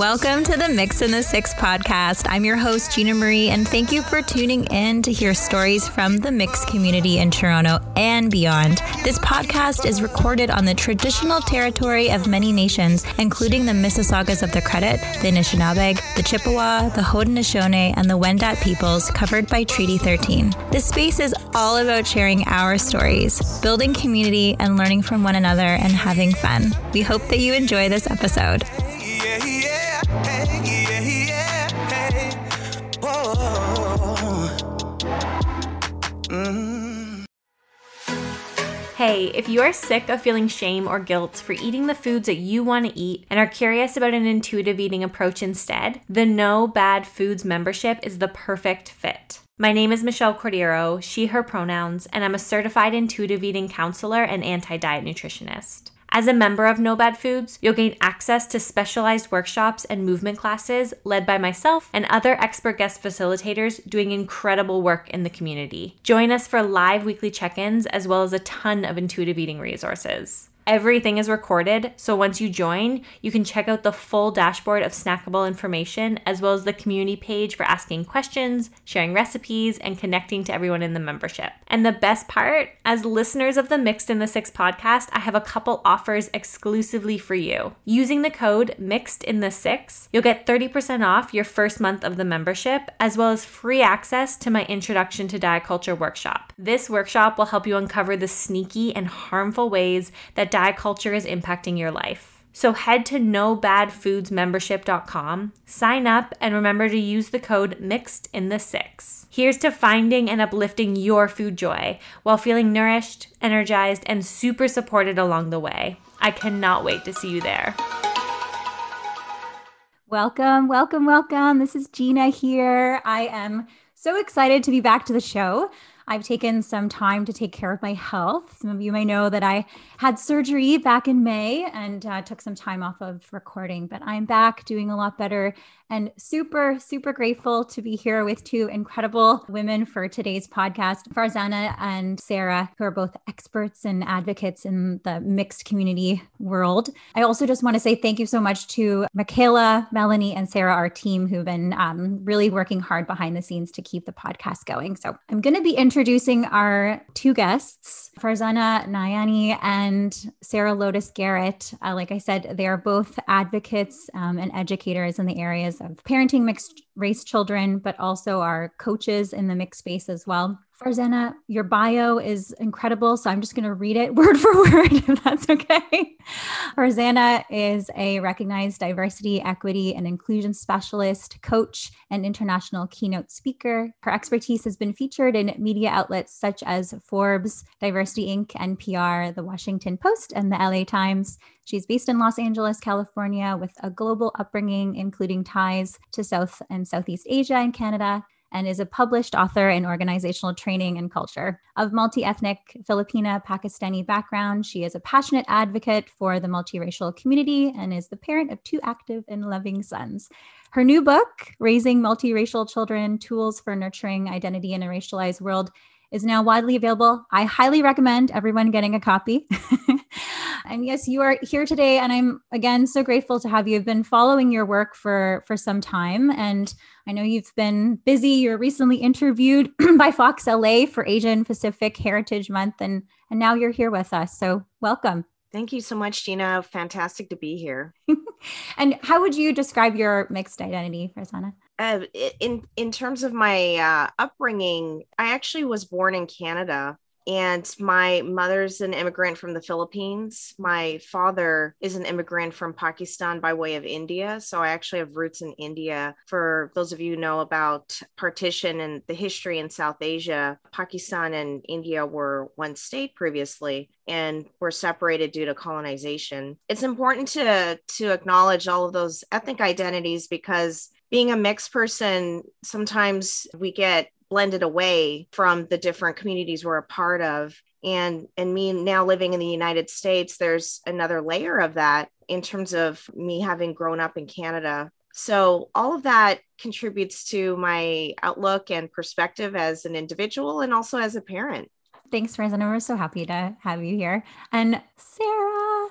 Welcome to the Mixed in the Six podcast. I'm your host, Gina Marie, and thank you for tuning in to hear stories from the mixed community in Toronto and beyond. This podcast is recorded on the traditional territory of many nations, including the Mississaugas of the Credit, the Anishinaabeg, the Chippewa, the Haudenosaunee, and the Wendat peoples covered by Treaty 13. This space is all about sharing our stories, building community, and learning from one another and having fun. We hope that you enjoy this episode. Hey, if you are sick of feeling shame or guilt for eating the foods that you want to eat and are curious about an intuitive eating approach instead, the No Bad Foods membership is the perfect fit. My name is Michelle Cordero, she, her pronouns, and I'm a certified intuitive eating counselor and anti diet nutritionist. As a member of No Bad Foods, you'll gain access to specialized workshops and movement classes led by myself and other expert guest facilitators doing incredible work in the community. Join us for live weekly check ins as well as a ton of intuitive eating resources. Everything is recorded, so once you join, you can check out the full dashboard of snackable information as well as the community page for asking questions, sharing recipes, and connecting to everyone in the membership. And the best part, as listeners of the Mixed in the Six podcast, I have a couple offers exclusively for you. Using the code Mixed in the Six, you'll get 30% off your first month of the membership, as well as free access to my Introduction to Diet Culture workshop. This workshop will help you uncover the sneaky and harmful ways that diet culture is impacting your life. So head to nobadfoodsmembership.com, sign up, and remember to use the code MIXED in the six. Here's to finding and uplifting your food joy while feeling nourished, energized, and super supported along the way. I cannot wait to see you there. Welcome, welcome, welcome. This is Gina here. I am so excited to be back to the show. I've taken some time to take care of my health. Some of you may know that I had surgery back in May and uh, took some time off of recording, but I'm back doing a lot better and super, super grateful to be here with two incredible women for today's podcast, Farzana and Sarah, who are both experts and advocates in the mixed community world. I also just want to say thank you so much to Michaela, Melanie, and Sarah, our team, who've been um, really working hard behind the scenes to keep the podcast going. So I'm going to be introducing our two guests, Farzana Nayani and Sarah Lotus Garrett. Uh, like I said, they are both advocates um, and educators in the areas of parenting mixed race children, but also our coaches in the mixed space as well. Farzana, your bio is incredible. So I'm just going to read it word for word, if that's okay. Farzana is a recognized diversity, equity, and inclusion specialist, coach, and international keynote speaker. Her expertise has been featured in media outlets such as Forbes, Diversity Inc., NPR, The Washington Post, and the LA Times. She's based in Los Angeles, California, with a global upbringing, including ties to South and Southeast Asia and Canada and is a published author in organizational training and culture. Of multi ethnic Filipina Pakistani background, she is a passionate advocate for the multiracial community and is the parent of two active and loving sons. Her new book, Raising Multiracial Children Tools for Nurturing Identity in a Racialized World, is now widely available. I highly recommend everyone getting a copy. and yes, you are here today and I'm again so grateful to have you. I've been following your work for for some time and I know you've been busy. You're recently interviewed by Fox LA for Asian Pacific Heritage Month and and now you're here with us. So, welcome. Thank you so much, Gina. Fantastic to be here. and how would you describe your mixed identity, Farzana? Uh, in in terms of my uh, upbringing, I actually was born in Canada, and my mother's an immigrant from the Philippines. My father is an immigrant from Pakistan by way of India. So I actually have roots in India. For those of you know about partition and the history in South Asia, Pakistan and India were one state previously and were separated due to colonization. It's important to to acknowledge all of those ethnic identities because being a mixed person, sometimes we get blended away from the different communities we're a part of. And and me now living in the united states there's another layer of that in terms of me having grown up in canada. So all of that contributes to my outlook and perspective as an individual and also as a parent. Thanks Farzana. we're so happy to have you here. And sarah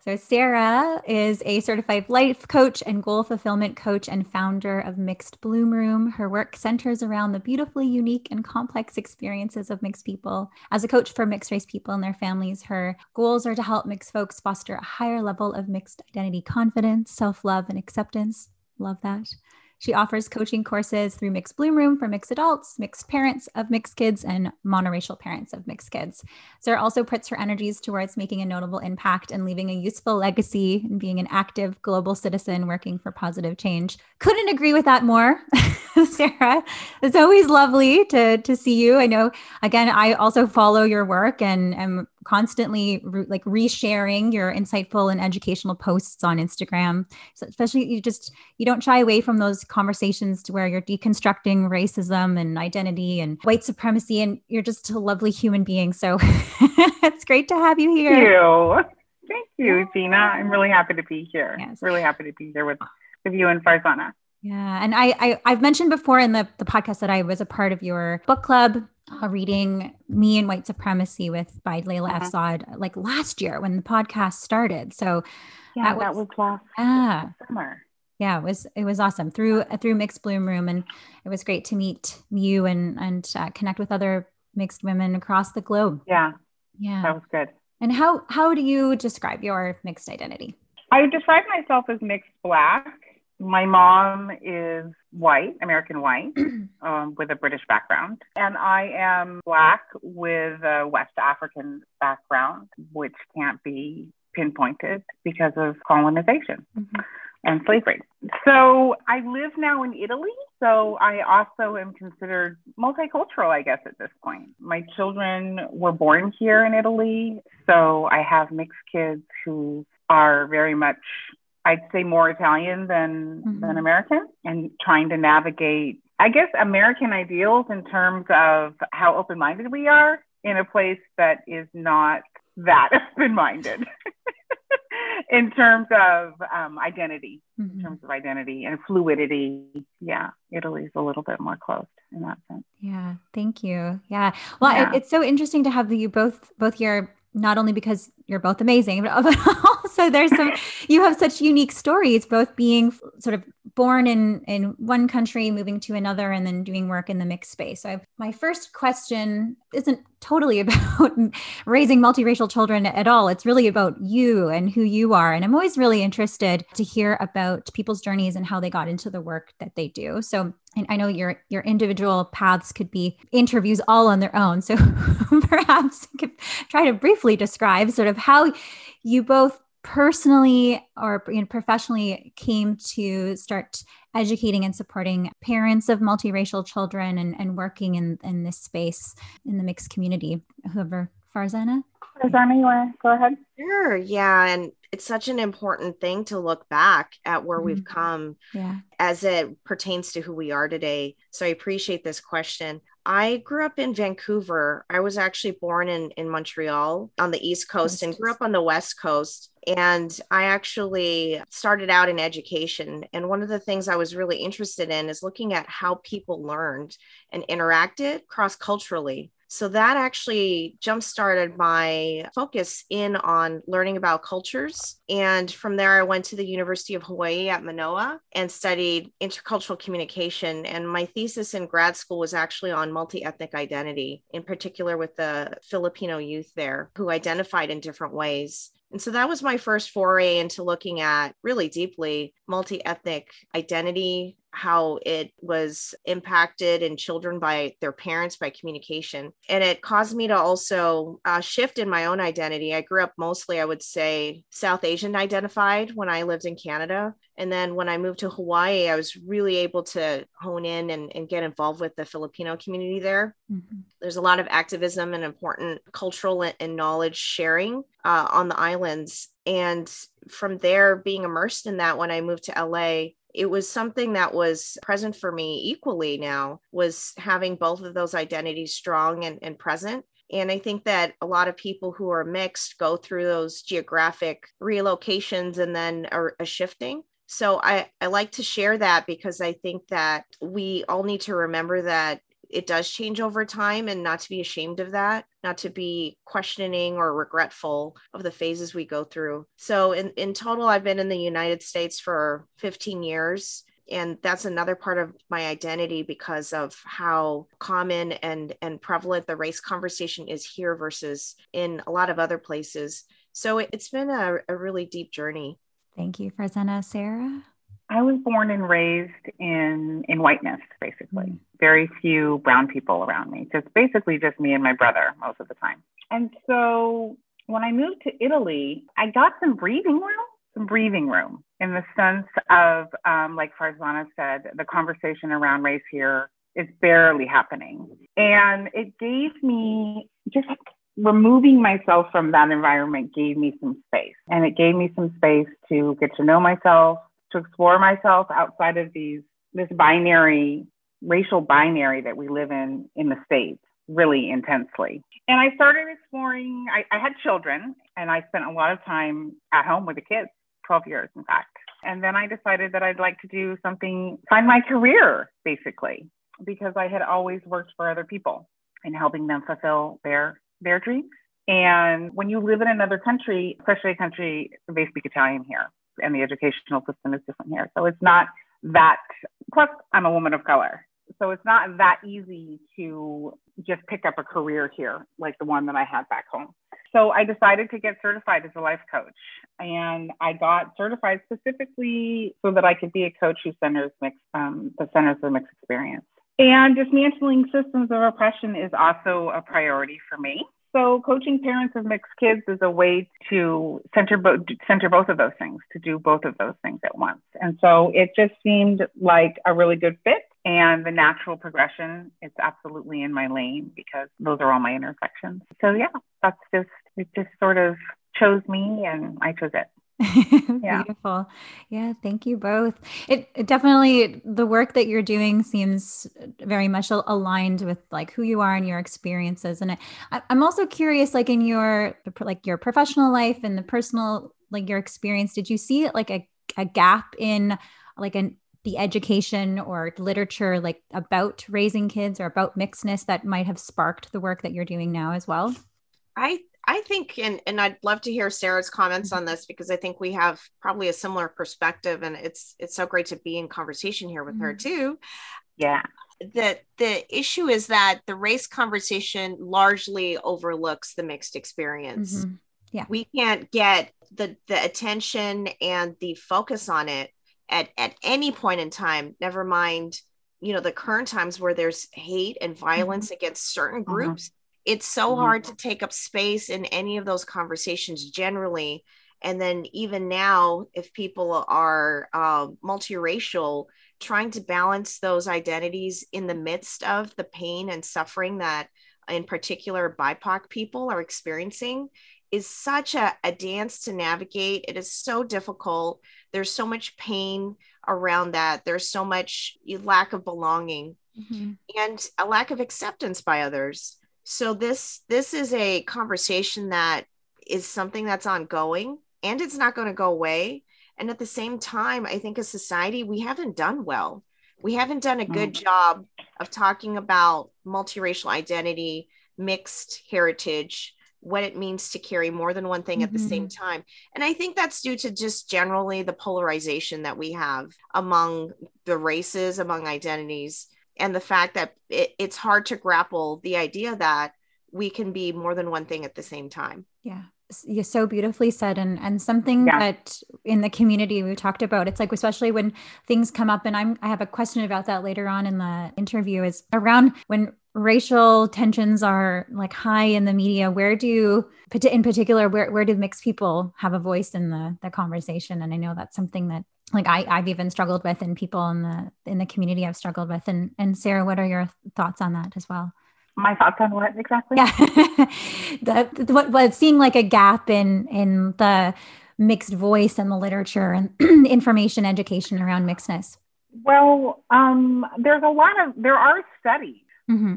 So, Sarah is a certified life coach and goal fulfillment coach and founder of Mixed Bloom Room. Her work centers around the beautifully unique and complex experiences of mixed people. As a coach for mixed race people and their families, her goals are to help mixed folks foster a higher level of mixed identity confidence, self love, and acceptance. Love that. She offers coaching courses through Mixed Bloom Room for mixed adults, mixed parents of mixed kids, and monoracial parents of mixed kids. Sarah also puts her energies towards making a notable impact and leaving a useful legacy and being an active global citizen working for positive change. Couldn't agree with that more, Sarah. It's always lovely to, to see you. I know, again, I also follow your work and am constantly re- like resharing your insightful and educational posts on Instagram. So especially you just you don't shy away from those conversations to where you're deconstructing racism and identity and white supremacy and you're just a lovely human being. So it's great to have you here. Thank you. Thank you, Gina. I'm really happy to be here. Yes. Really happy to be here with, with you and Farzana. Yeah. And I, I have mentioned before in the, the podcast that I was a part of your book club uh, reading Me and White Supremacy with by Layla uh-huh. F. Saad like last year when the podcast started. So yeah, that was, that was last summer. Yeah, it was it was awesome through through Mixed Bloom Room, and it was great to meet you and and uh, connect with other mixed women across the globe. Yeah, yeah, that was good. And how how do you describe your mixed identity? I would describe myself as mixed black my mom is white, American white, um, with a British background. And I am Black with a West African background, which can't be pinpointed because of colonization. Mm-hmm. And slavery. So I live now in Italy. So I also am considered multicultural, I guess, at this point. My children were born here in Italy. So I have mixed kids who are very much I'd say more Italian than mm-hmm. than American, and trying to navigate, I guess, American ideals in terms of how open minded we are in a place that is not that open minded. in terms of um, identity, mm-hmm. in terms of identity and fluidity, yeah, Italy's a little bit more closed in that sense. Yeah, thank you. Yeah, well, yeah. It, it's so interesting to have you both both here not only because you're both amazing, but also there's some you have such unique stories, both being sort of born in in one country, moving to another, and then doing work in the mixed space. So I've, my first question isn't totally about raising multiracial children at all. It's really about you and who you are. And I'm always really interested to hear about people's journeys and how they got into the work that they do. So and I know your your individual paths could be interviews all on their own. So perhaps you could try to briefly describe sort of how you both personally or you know, professionally came to start educating and supporting parents of multiracial children and, and working in, in this space in the mixed community. Whoever, Farzana? Farzana, you want to go ahead? Sure. Yeah. And it's such an important thing to look back at where mm-hmm. we've come yeah. as it pertains to who we are today. So I appreciate this question. I grew up in Vancouver. I was actually born in, in Montreal on the East Coast and grew up on the West Coast. And I actually started out in education. And one of the things I was really interested in is looking at how people learned and interacted cross culturally. So that actually jump started my focus in on learning about cultures. And from there, I went to the University of Hawaii at Manoa and studied intercultural communication. And my thesis in grad school was actually on multi ethnic identity, in particular with the Filipino youth there who identified in different ways. And so that was my first foray into looking at really deeply multi ethnic identity, how it was impacted in children by their parents by communication. And it caused me to also uh, shift in my own identity. I grew up mostly, I would say, South Asian identified when I lived in Canada. And then when I moved to Hawaii, I was really able to hone in and, and get involved with the Filipino community there. Mm-hmm. There's a lot of activism and important cultural and knowledge sharing uh, on the islands. And from there, being immersed in that when I moved to LA, it was something that was present for me equally now was having both of those identities strong and, and present and I think that a lot of people who are mixed go through those geographic relocations and then a, a, shifting. So I, I like to share that because I think that we all need to remember that it does change over time and not to be ashamed of that, not to be questioning or regretful of the phases we go through. So, in, in total, I've been in the United States for 15 years and that's another part of my identity because of how common and and prevalent the race conversation is here versus in a lot of other places so it, has been a, a really deep journey thank you Farzana sarah I was born and raised in in whiteness, basically. Mm. Very few brown people around me. So it's basically just me and my brother most of the time. And so when I moved to Italy, I got some breathing room, some breathing room in the sense of, um, like Farzana said, the conversation around race here is barely happening. And it gave me just removing myself from that environment gave me some space. And it gave me some space to get to know myself, to explore myself outside of these this binary racial binary that we live in in the states really intensely and i started exploring I, I, had children and i spent a lot of time at home with the kids 12 years in fact and then i decided that i'd like to do something find my career basically because i had always worked for other people and helping them fulfill their their dreams and when you live in another country especially a country they speak italian here and the educational system is different here. So it's not that, plus, I'm a woman of color. So it's not that easy to just pick up a career here like the one that I had back home. So I decided to get certified as a life coach. And I got certified specifically so that I could be a coach who centers mixed, um, the Centers for Mixed Experience. And dismantling systems of oppression is also a priority for me. So coaching parents of mixed kids is a way to center both center both of those things, to do both of those things at once. And so it just seemed like a really good fit and the natural progression is absolutely in my lane because those are all my intersections. So yeah, that's just it just sort of chose me and I chose it. yeah. Beautiful. Yeah. Thank you both. It, it, definitely, the work that you're doing seems very much aligned with like who you are and your experiences. And I, I'm also curious, like in your, like your professional life and the personal, like your experience, did you see like a, a gap in like an, the education or literature like about raising kids or about mixedness that might have sparked the work that you're doing now as well? I I think, and, and I'd love to hear Sarah's comments on this because I think we have probably a similar perspective, and it's it's so great to be in conversation here with mm-hmm. her too. Yeah. The the issue is that the race conversation largely overlooks the mixed experience. Mm-hmm. Yeah. We can't get the the attention and the focus on it at at any point in time. Never mind, you know, the current times where there's hate and violence mm-hmm. against certain mm-hmm. groups it's so mm-hmm. hard to take up space in any of those conversations generally and then even now if people are uh, multiracial trying to balance those identities in the midst of the pain and suffering that in particular bipoc people are experiencing is such a, a dance to navigate it is so difficult there's so much pain around that there's so much lack of belonging mm-hmm. and a lack of acceptance by others so this this is a conversation that is something that's ongoing and it's not going to go away and at the same time i think as society we haven't done well we haven't done a good mm. job of talking about multiracial identity mixed heritage what it means to carry more than one thing mm-hmm. at the same mm-hmm. time and i think that's due to just generally the polarization that we have among the races among identities and the fact that it, it's hard to grapple the idea that we can be more than one thing at the same time. Yeah. Yeah, so beautifully said, and and something yeah. that in the community we talked about. It's like especially when things come up, and I'm I have a question about that later on in the interview. Is around when racial tensions are like high in the media. Where do in particular where where do mixed people have a voice in the the conversation? And I know that's something that like I, I've even struggled with and people in the in the community I've struggled with. And and Sarah, what are your thoughts on that as well? My thoughts on what exactly? Yeah. the, what, what seeing like a gap in in the mixed voice and the literature and information education around mixedness. Well, um, there's a lot of there are studies, mm-hmm.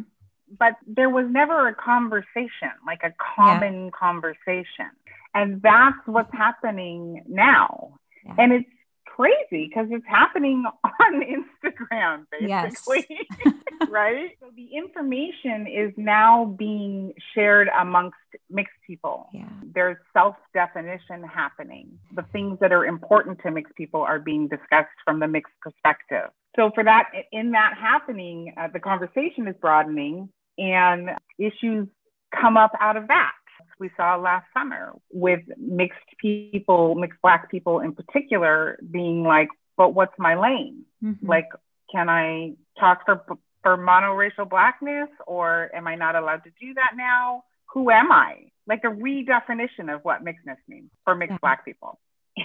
But there was never a conversation, like a common yeah. conversation, and that's what's happening now. Yeah. And it's crazy because it's happening on Instagram, basically. Yes. right? So the information is now being shared amongst mixed people. Yeah. There's self definition happening. The things that are important to mixed people are being discussed from the mixed perspective. So, for that, in that happening, uh, the conversation is broadening and issues come up out of that. We saw last summer with mixed people, mixed Black people in particular, being like, but what's my lane? Mm-hmm. Like, can I talk for for monoracial blackness, or am I not allowed to do that now? Who am I? Like a redefinition of what mixedness means for mixed yeah. black people.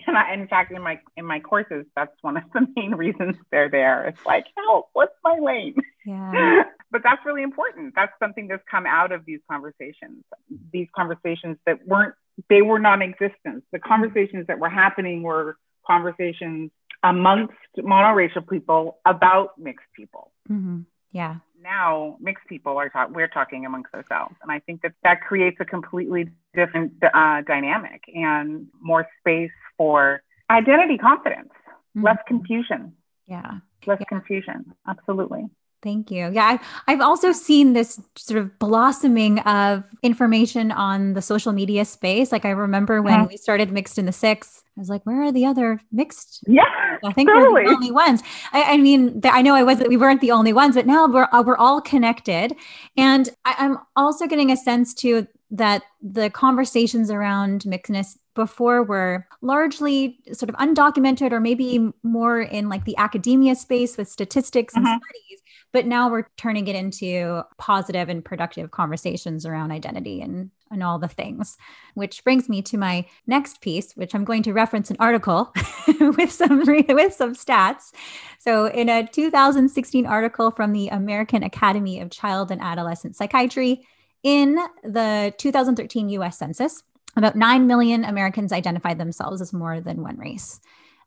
And I, in fact, in my in my courses, that's one of the main reasons they're there. It's like, help, what's my lane? Yeah. but that's really important. That's something that's come out of these conversations. These conversations that weren't they were non-existent. The conversations that were happening were conversations amongst monoracial people about mixed people. Mm-hmm. Yeah. Now, mixed people are talking, we're talking amongst ourselves. And I think that that creates a completely different uh, dynamic and more space for identity confidence, mm-hmm. less confusion. Yeah. Less yeah. confusion. Absolutely. Thank you. Yeah, I, have also seen this sort of blossoming of information on the social media space. Like I remember when yeah. we started Mixed in the Six, I was like, "Where are the other mixed?" Yeah, I think totally. we're the only ones. I, I mean, I know I wasn't. We weren't the only ones, but now we're uh, we're all connected, and I, I'm also getting a sense too that the conversations around mixedness before were largely sort of undocumented or maybe more in like the academia space with statistics and mm-hmm. studies but now we're turning it into positive and productive conversations around identity and and all the things which brings me to my next piece which i'm going to reference an article with some with some stats. So in a 2016 article from the american academy of child and adolescent psychiatry in the 2013 US census about 9 million americans identified themselves as more than one race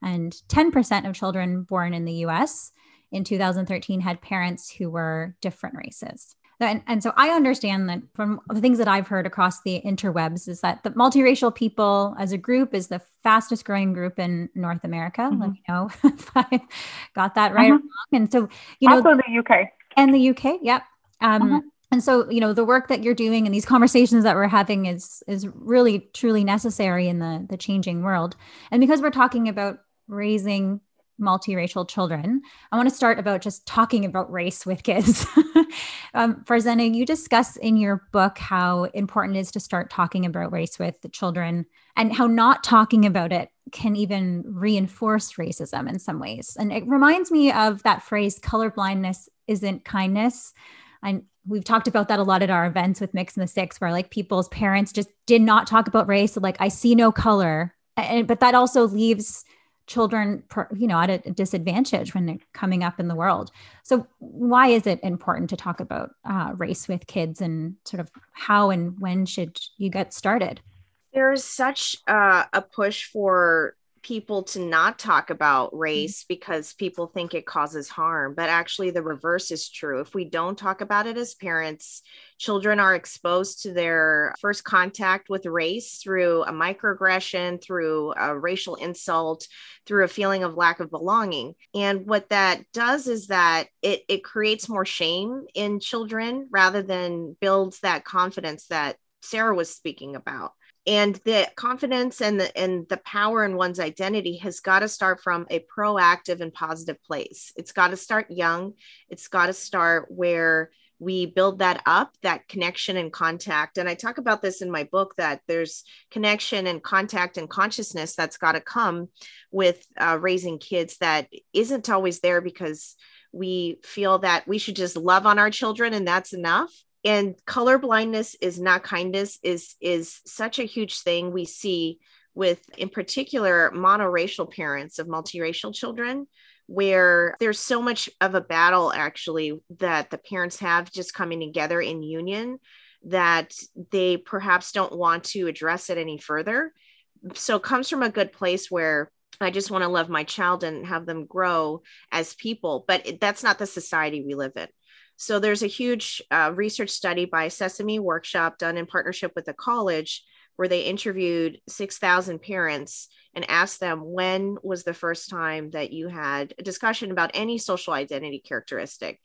and 10% of children born in the US in 2013 had parents who were different races. And, and, so I understand that from the things that I've heard across the interwebs is that the multiracial people as a group is the fastest growing group in North America. Mm-hmm. Let me know if I got that right mm-hmm. or wrong. And so, you know, also the UK and the UK. Yep. Um, mm-hmm. And so, you know, the work that you're doing and these conversations that we're having is is really truly necessary in the the changing world. And because we're talking about raising multiracial children, I want to start about just talking about race with kids. um, Farzana, you discuss in your book how important it is to start talking about race with the children and how not talking about it can even reinforce racism in some ways. And it reminds me of that phrase, colorblindness isn't kindness. And we've talked about that a lot at our events with Mixed in the Six, where like people's parents just did not talk about race. So like, I see no color. And, but that also leaves children you know at a disadvantage when they're coming up in the world. So why is it important to talk about uh, race with kids and sort of how and when should you get started? There's such uh, a push for people to not talk about mm-hmm. race because people think it causes harm but actually the reverse is true. If we don't talk about it as parents children are exposed to their first contact with race through a microaggression through a racial insult through a feeling of lack of belonging. And what that does is that it, it creates more shame in children rather than builds that confidence that sarah was speaking about and the confidence and the and the power in one's identity has got to start from a proactive and positive place. It's got to start young. It's got to start where we build that up that connection and contact. And i talk about this in my book that there's connection and contact and consciousness that's got to come with uh, raising kids that isn't always there because we feel that we should just love on our children and that's enough and color blindness is not kindness is is such a huge thing we see with in particular monoracial parents of multiracial children where there's so much of a battle actually that the parents have just coming together in union that they perhaps don't want to address it any further so it comes from a good place where I just want to love my child and have them grow as people. But that's not the society we live in. So there's a huge uh, research study by Sesame Workshop done in partnership with a college where they interviewed 6,000 parents and asked them when was the first time that you had a discussion about any social identity characteristic.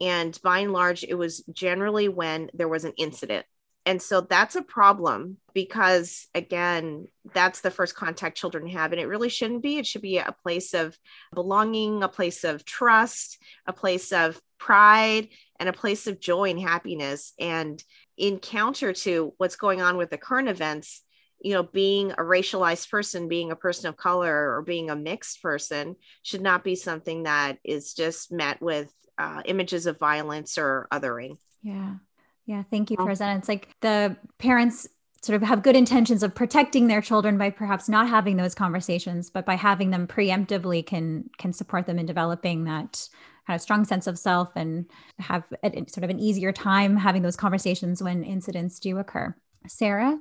And by and large, it was generally when there was an incident. And so that's a problem because, again, that's the first contact children have. And it really shouldn't be. It should be a place of belonging, a place of trust, a place of pride, and a place of joy and happiness. And in counter to what's going on with the current events, you know, being a racialized person, being a person of color, or being a mixed person should not be something that is just met with uh, images of violence or othering. Yeah. Yeah. Thank you, Farzana. It's like the parents sort of have good intentions of protecting their children by perhaps not having those conversations, but by having them preemptively can can support them in developing that kind of strong sense of self and have a, sort of an easier time having those conversations when incidents do occur. Sarah?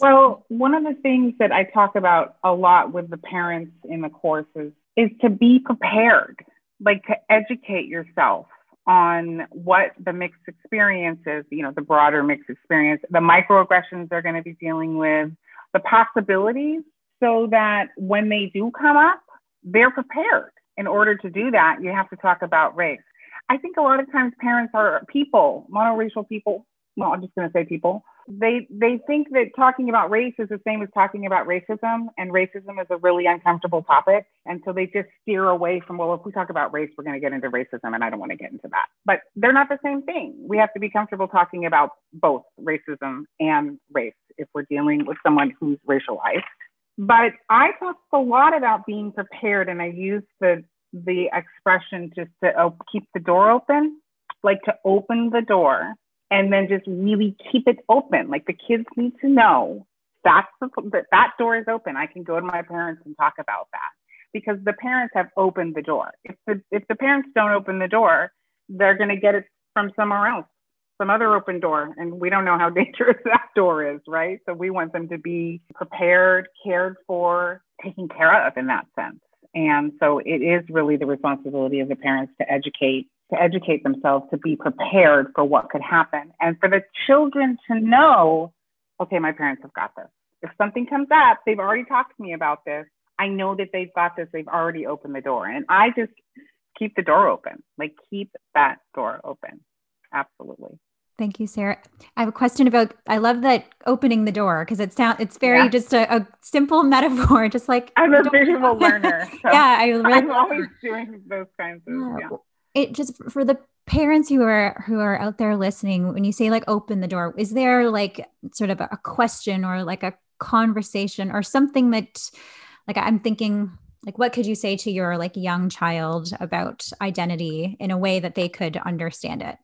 Well, one of the things that I talk about a lot with the parents in the courses is to be prepared, like to educate yourself on what the mixed experience is, you know, the broader mixed experience, the microaggressions they're going to be dealing with, the possibilities, so that when they do come up, they're prepared. In order to do that, you have to talk about race. I think a lot of times parents are people, monoracial people. Well, I'm just going to say people they they think that talking about race is the same as talking about racism and racism is a really uncomfortable topic and so they just steer away from well if we talk about race we're going to get into racism and i don't want to get into that but they're not the same thing we have to be comfortable talking about both racism and race if we're dealing with someone who's racialized but i talk a lot about being prepared and i use the the expression just to oh, keep the door open like to open the door and then just really keep it open. Like the kids need to know the, that that door is open. I can go to my parents and talk about that because the parents have opened the door. If the if the parents don't open the door, they're going to get it from somewhere else, some other open door, and we don't know how dangerous that door is, right? So we want them to be prepared, cared for, taken care of in that sense. And so it is really the responsibility of the parents to educate to educate themselves to be prepared for what could happen and for the children to know okay my parents have got this. If something comes up they've already talked to me about this. I know that they've got this. They've already opened the door. And i just keep the door open like keep that door open. Absolutely Thank you, Sarah. I have a question about. I love that opening the door because it's down. It's very yeah. just a, a, simple metaphor, just like I'm a visual learner. So yeah, I really, I'm always doing those kinds of. Yeah it just for the parents who are who are out there listening when you say like open the door is there like sort of a question or like a conversation or something that like i'm thinking like what could you say to your like young child about identity in a way that they could understand it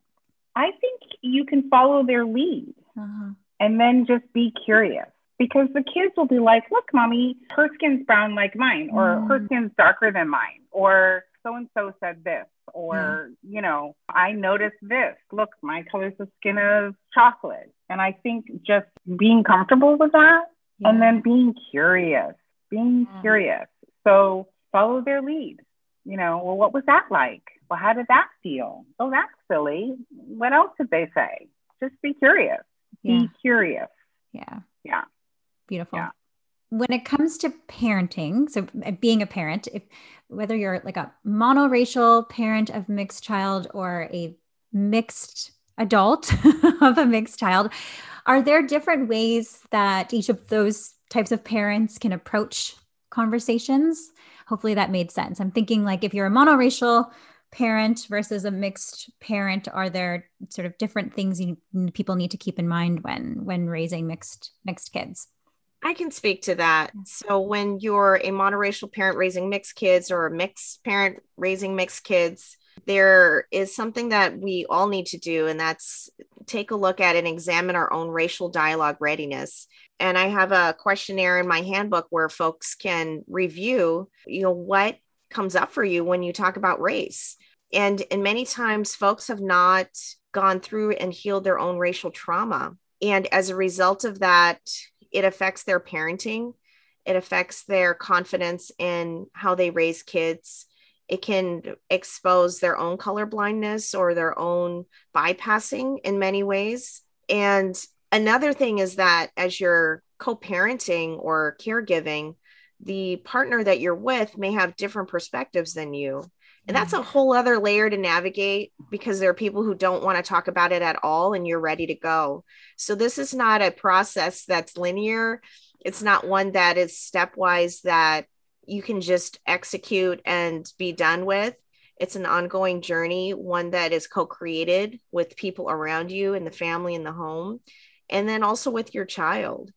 i think you can follow their lead uh-huh. and then just be curious because the kids will be like look mommy her skin's brown like mine or mm. her skin's darker than mine or so and so said this or yeah. you know i noticed this look my color's the skin of chocolate and i think just being comfortable with that yeah. and then being curious being yeah. curious so follow their lead you know well what was that like well how did that feel? Oh that's silly. What else did they say? Just be curious. Be curious. Yeah. Yeah. Beautiful. When it comes to parenting, so uh, being a parent, if whether you're like a monoracial parent of mixed child or a mixed adult of a mixed child, are there different ways that each of those types of parents can approach conversations? Hopefully that made sense. I'm thinking like if you're a monoracial parent versus a mixed parent, are there sort of different things you, people need to keep in mind when when raising mixed mixed kids? I can speak to that. So, when you're a monoracial parent raising mixed kids or a mixed parent raising mixed kids, there is something that we all need to do, and that's take a look at and examine our own racial dialogue readiness. And I have a questionnaire in my handbook where folks can review, you know, what comes up for you when you talk about race. And and many times folks have not gone through and healed their own racial trauma. And as a result of that, it affects their parenting it affects their confidence in how they raise kids it can expose their own color blindness or their own bypassing in many ways and another thing is that as you're co-parenting or caregiving the partner that you're with may have different perspectives than you And that's mm-hmm. a whole other layer to navigate because there are people who don't want to talk about it at all and you're ready to go. So this is not a process that's linear. It's not one that is stepwise that you can just execute and be done with. It's an ongoing journey, one that is co created with people around you in the family in the home, and then also with your child.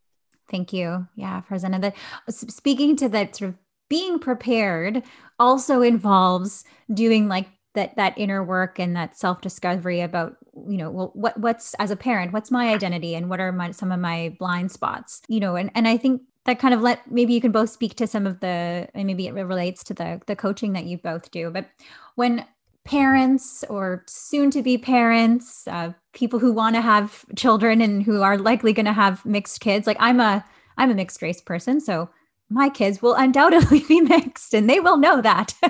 Thank you. Yeah, Farzana. That speaking to that sort of being prepared also involves doing like that that inner work and that self discovery about you know well what what's as a parent what's my identity and what are my some of my blind spots you know and and I think that kind of let maybe you can both speak to some of the and maybe it relates to the the coaching that you both do but when parents or soon to be parents uh, people who want to have children and who are likely going to have mixed kids. Like i'm a i'm a mixed race person so my kids will undoubtedly be mixed and they will know that.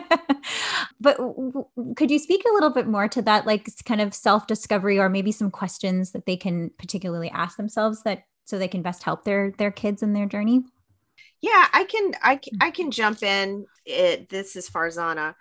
But w- could you speak a little bit more to that like kind of self discovery or maybe some questions that they can particularly ask themselves that so they can best help their their kids in their journey? Yeah i can i, I can jump in it, this is farzana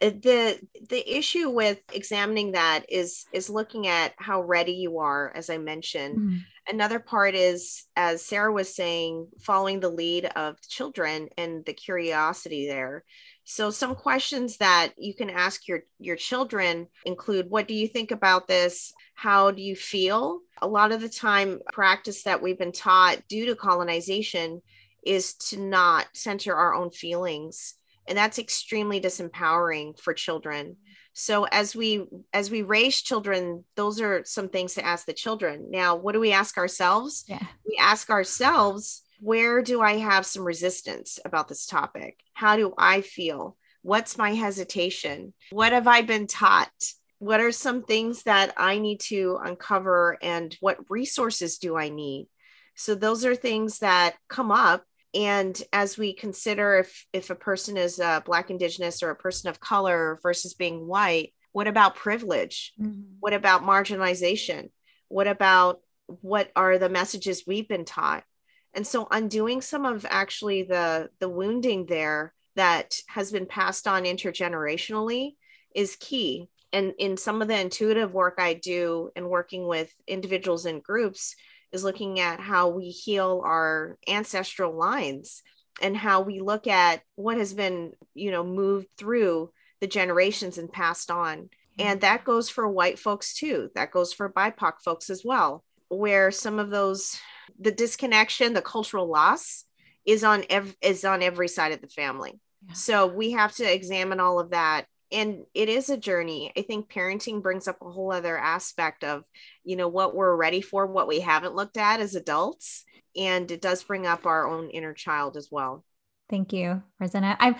the the issue with examining that is is looking at how ready you are as i mentioned. Mm-hmm. another part is as sarah was saying following the lead of children and the curiosity there. So some questions that you can ask your your children include what do you think about this? How do you feel? A lot of the time practice that we've been taught due to colonization is to not center our own feelings and that's extremely disempowering for children. Mm-hmm. So as we as we raise children those are some things to ask the children. Now what do we ask ourselves? Yeah. we ask ourselves where do i have some resistance about this topic? How do i feel? What's my hesitation? What have i been taught? What are some things that I need to uncover and what resources do I need? So those are things that come up and as we consider if if a person is a black indigenous or a person of color versus being white, what about privilege? Mm-hmm. What about marginalization? What about what are the messages we've been taught? And so undoing some of actually the the wounding there that has been passed on intergenerationally is key and in some of the intuitive work I do and working with individuals and groups is looking at how we heal our ancestral lines and how we look at what has been, you know, moved through the generations and passed on. And that goes for white folks too. That goes for BIPOC folks as well, where some of those, the disconnection, the cultural loss is on every, is on every side of the family. Yeah. So we have to examine all of that and it is a journey. I think parenting brings up a whole other aspect of you know what we're ready for what we haven't looked at as adults and it does bring up our own inner child as well. Thank you Farzana. i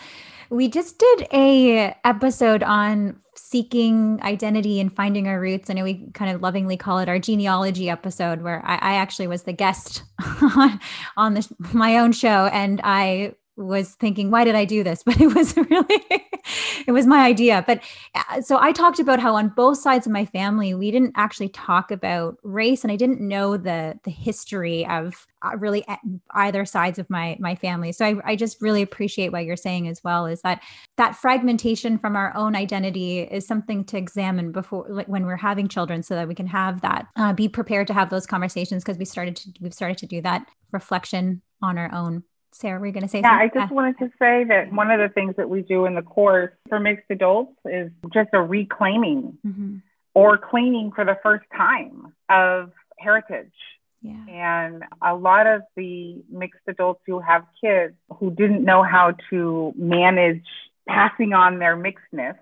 we just did a episode on seeking identity and finding our roots. I know we kind of lovingly call it our genealogy episode where i, I actually was the guest on, on this, my own show and i was thinking why did i do this? But it was really it was my idea. But uh, so i talked about how on both sides of my family we didn't actually talk about race and i didn't know the the history of uh, really either sides of my my family. So I, I just really appreciate what you're saying as well is that that fragmentation from our own identity is something to examine before like when we're having children so that we can have that uh, be prepared to have those conversations because we started to we've started to do that reflection on our own Sarah, were you going to say yeah, something? I just wanted to say that one of the things that we do in the course for mixed adults is just a reclaiming mm-hmm. or cleaning for the first time of heritage. Yeah. And a lot of the mixed adults who have kids who didn't know how to manage passing on their mixedness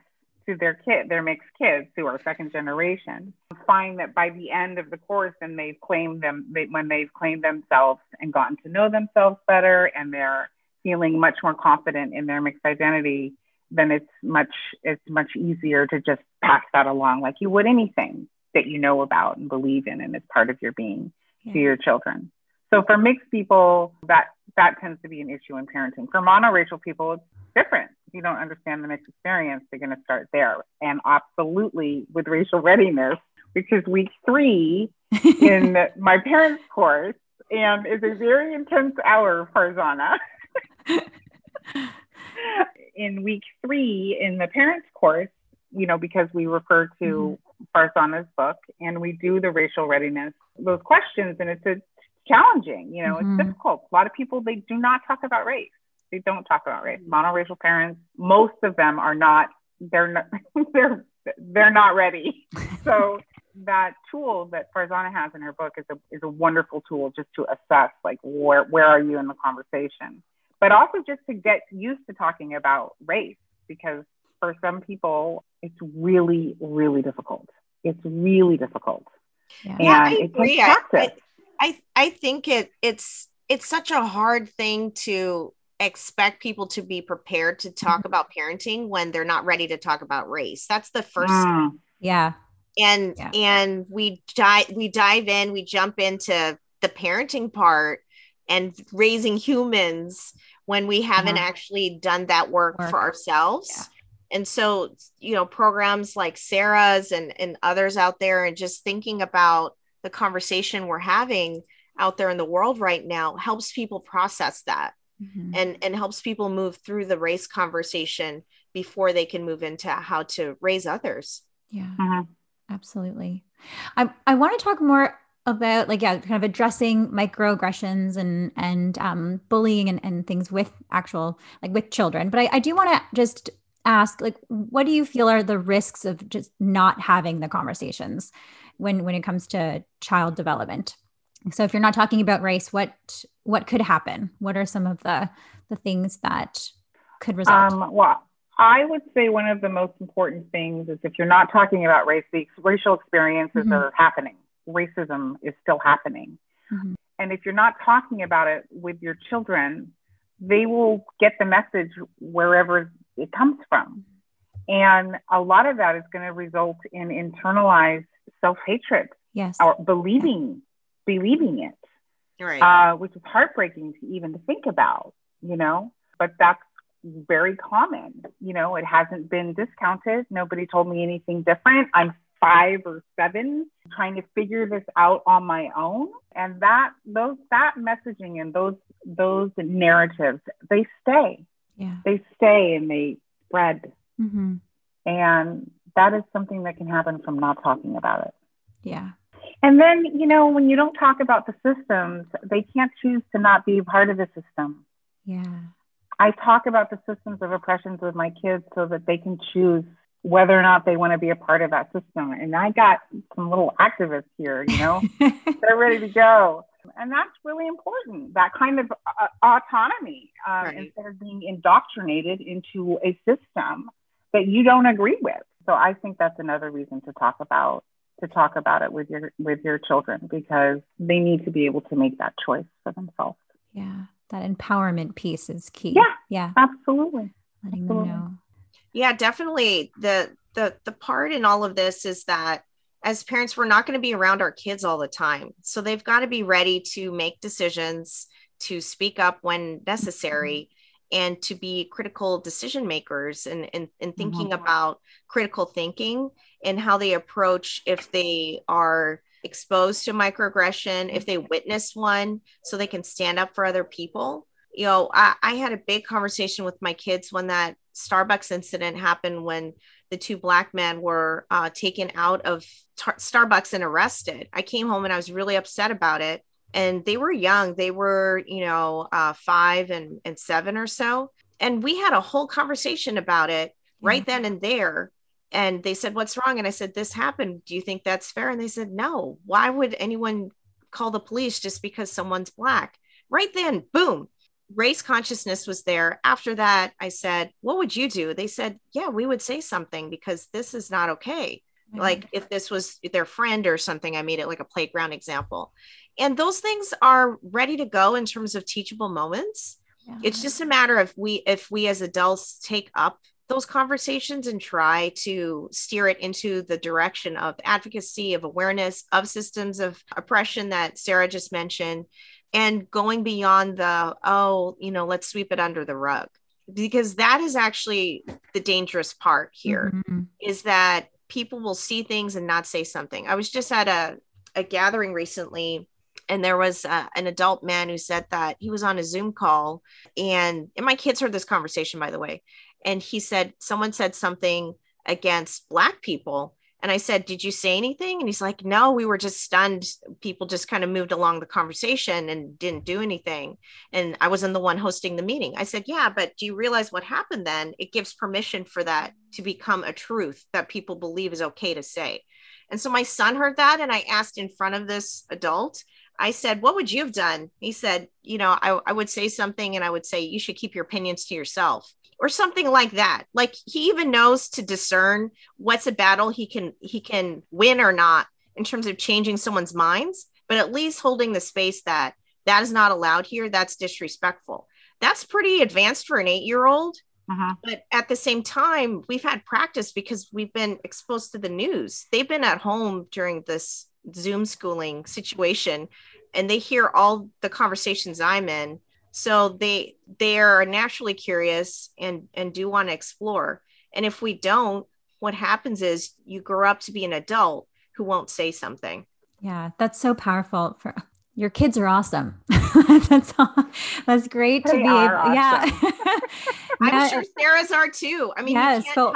to their kid, their mixed kids who are second generation, find that by the end of the course, and they've claimed them, they, when they've claimed themselves and gotten to know themselves better, and they're feeling much more confident in their mixed identity, then it's much it's much easier to just pass that along like you would anything that you know about and believe in and is part of your being yeah. to your children. So for mixed people, that that tends to be an issue in parenting. For monoracial people, it's different if you don't understand the mixed experience, you're going to start there. And absolutely with racial readiness, which is week three in my parents' course, and is a very intense hour Farzana. in week three in the parents course, you know, because we refer to mm-hmm. Farzana's book and we do the racial readiness, those questions, and it's a challenging, you know, mm-hmm. it's difficult. A lot of people, they do not talk about race. They don't talk about race. Mm-hmm. Monoracial parents, most of them are not, they're not, they're, they're not ready. So that tool that Farzana has in her book is a, is a wonderful tool just to assess like where, where are you in the conversation, but also just to get used to talking about race because for some people it's really, really difficult. It's really difficult. Yeah, and yeah I agree. I, I, I think it it's it's such a hard thing to expect people to be prepared to talk mm-hmm. about parenting when they're not ready to talk about race. That's the first mm. Yeah. And yeah. and we dive we dive in, we jump into the parenting part and raising humans when we haven't yeah. actually done that work, work. for ourselves. Yeah. And so, you know, programs like Sarah's and, and others out there, and just thinking about the conversation we're having out there in the world right now helps people process that mm-hmm. and and helps people move through the race conversation before they can move into how to raise others. Yeah. Mm-hmm. absolutely. I i want to talk more about like yeah kind of addressing microaggressions and and um, bullying and, and things with actual like with children. But i, I do want to just ask like what do you feel are the risks of just not having the conversations when when it comes to child development so if you're not talking about race what what could happen? What are some of the the things that could result? Um, well i would say one of the most important things is if you're not talking about race the racial experiences mm-hmm. are happening. Racism is still happening. Mm-hmm. and if you're not talking about it with your children they will get the message wherever it comes from. And a lot of that is going to result in internalized self-hatred yes. or believing believing it right. uh, which is heartbreaking to even think about you know? But that's very common you know? It hasn't been discounted. Nobody told me anything different. I'm five or seven trying to figure this out on my own. And that those that messaging and those those narratives they stay. Yeah. They stay and they spread. Mm-hmm. and that is something that can happen from not talking about it. Yeah. And then, you know, when you don't talk about the systems, they can't choose to not be part of the system. Yeah. I talk about the systems of oppressions with my kids so that they can choose whether or not they want to be a part of that system. And I got some little activists here, you know, they're ready to go. And that's really important, that kind of uh, autonomy uh, right. instead of being indoctrinated into a system that you don't agree with. So I think that's another reason to talk about to talk about it with your with your children because they need to be able to make that choice for themselves. Yeah, that empowerment piece is key. Yeah, yeah, absolutely. Letting absolutely. them know. Yeah, definitely. the the The part in all of this is that as parents, we're not going to be around our kids all the time, so they've got to be ready to make decisions, to speak up when necessary. Mm-hmm. And to be critical decision makers and, and, and thinking mm-hmm. about critical thinking and how they approach if they are exposed to microaggression, if they witness one, so they can stand up for other people. You know, I, I had a big conversation with my kids when that Starbucks incident happened when the two black men were uh, taken out of tar- Starbucks and arrested. I came home and I was really upset about it. And they were young, they were, you know, uh, five and, and seven or so. And we had a whole conversation about it right then and there. And they said what's wrong? And i said this happened. Do you think that's fair? And they said no. Why would anyone call the police just because someone's black? Right then boom race consciousness was there. After that i said what would you do? They said yeah we would say something because this is not okay mm-hmm. like if this was their friend or something i made it like a playground example and those things are ready to go in terms of teachable moments yeah. it's just a matter of we if we as adults take up those conversations and try to steer it into the direction of advocacy, of awareness, of systems of oppression that Sarah just mentioned, and going beyond the, oh, you know, let's sweep it under the rug. Because that is actually the dangerous part here mm-hmm. is that people will see things and not say something. I was just at a, a gathering recently and there was uh, an adult man who said that he was on a zoom call and and my kids heard this conversation by the way and he said someone said something against black people and i said did you say anything? And he's like no we were just stunned. People just kind of moved along the conversation and didn't do anything. And i wasn't the one hosting the meeting. I said yeah but do you realize what happened then? It gives permission for that to become a truth that people believe is okay to say. And so my son heard that and i asked in front of this adult I said, What would you have done? He said, You know, I, I would say something and I would say, You should keep your opinions to yourself or something like that. Like he even knows to discern what's a battle he can he can win or not in terms of changing someone's minds, but at least holding the space that that is not allowed here. That's disrespectful. That's pretty advanced for an eight year old. Uh-huh. But at the same time, we've had practice because we've been exposed to the news. They've been at home during this Zoom schooling situation and they hear all the conversations I'm in. So they they are naturally curious and and do want to explore. And if we don't, what happens is you grow up to be an adult who won't say something. Yeah, that's so powerful for your kids are awesome. that's all, that's great they to be able. Awesome. Yeah. I'm sure Sarah's are too. I mean, yes, so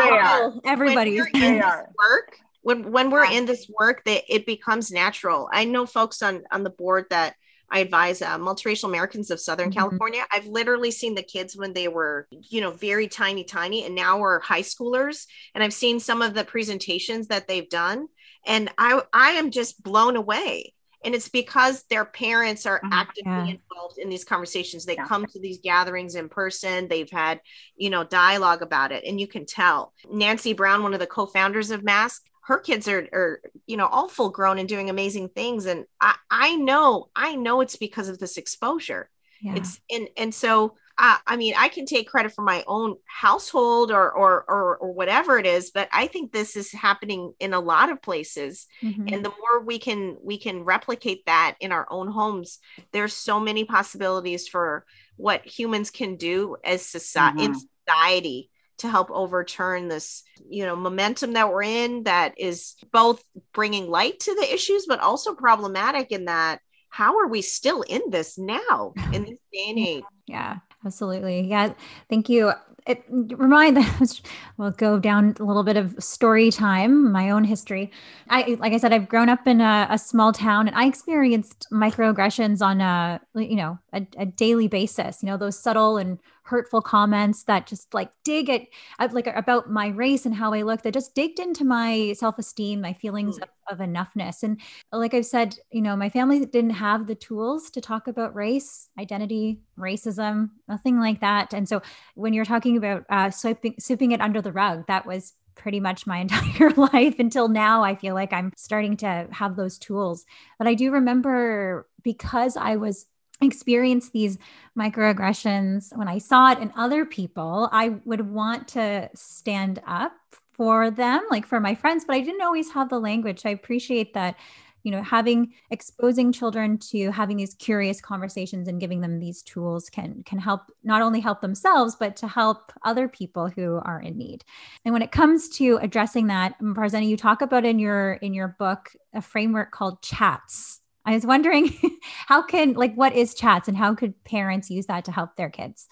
everybody work when when we're in this work that it becomes natural i know folks on on the board that i advise uh, multiracial americans of southern mm-hmm. california i've literally seen the kids when they were you know very tiny tiny and now we're high schoolers and i've seen some of the presentations that they've done and i i am just blown away and it's because their parents are mm-hmm. actively yeah. involved in these conversations they yeah. come to these gatherings in person they've had you know dialogue about it and you can tell nancy brown one of the co-founders of MASC her kids are, are you know all full grown and doing amazing things and i i know i know it's because of this exposure yeah. it's and and so uh, I mean, I can take credit for my own household or, or, or or whatever it is, but I think this is happening in a lot of places. Mm-hmm. And the more we can we can replicate that in our own homes, there's so many possibilities for what humans can do as society mm-hmm. in society to help overturn this you know momentum that we're in that is both bringing light to the issues but also problematic in that how are we still in this now in this day and age? Yeah absolutely. Yeah thank you. It remind us we'll go down a little bit of story time my own history. I like i said i've grown up in a, a small town and i experienced microaggressions on a you know a, a daily basis you know those subtle and hurtful comments that just like dig at, like about my race and how I look that just digged into my self-esteem, my feelings mm. of, of enoughness. And like I've said, you know, my family didn't have the tools to talk about race, identity, racism, nothing like that. And so when you're talking about uh, sweeping, sweeping it under the rug, that was pretty much my entire life until now i feel like i'm starting to have those tools but i do remember because i was experience these microaggressions, when I saw it in other people, I would want to stand up for them, like for my friends, but I didn't always have the language. I appreciate that, you know, having exposing children to having these curious conversations and giving them these tools can can help not only help themselves, but to help other people who are in need. And when it comes to addressing that, Farzana, you talk about in your in your book a framework called chats I was wondering how can like what is chats and how could parents use that to help their kids?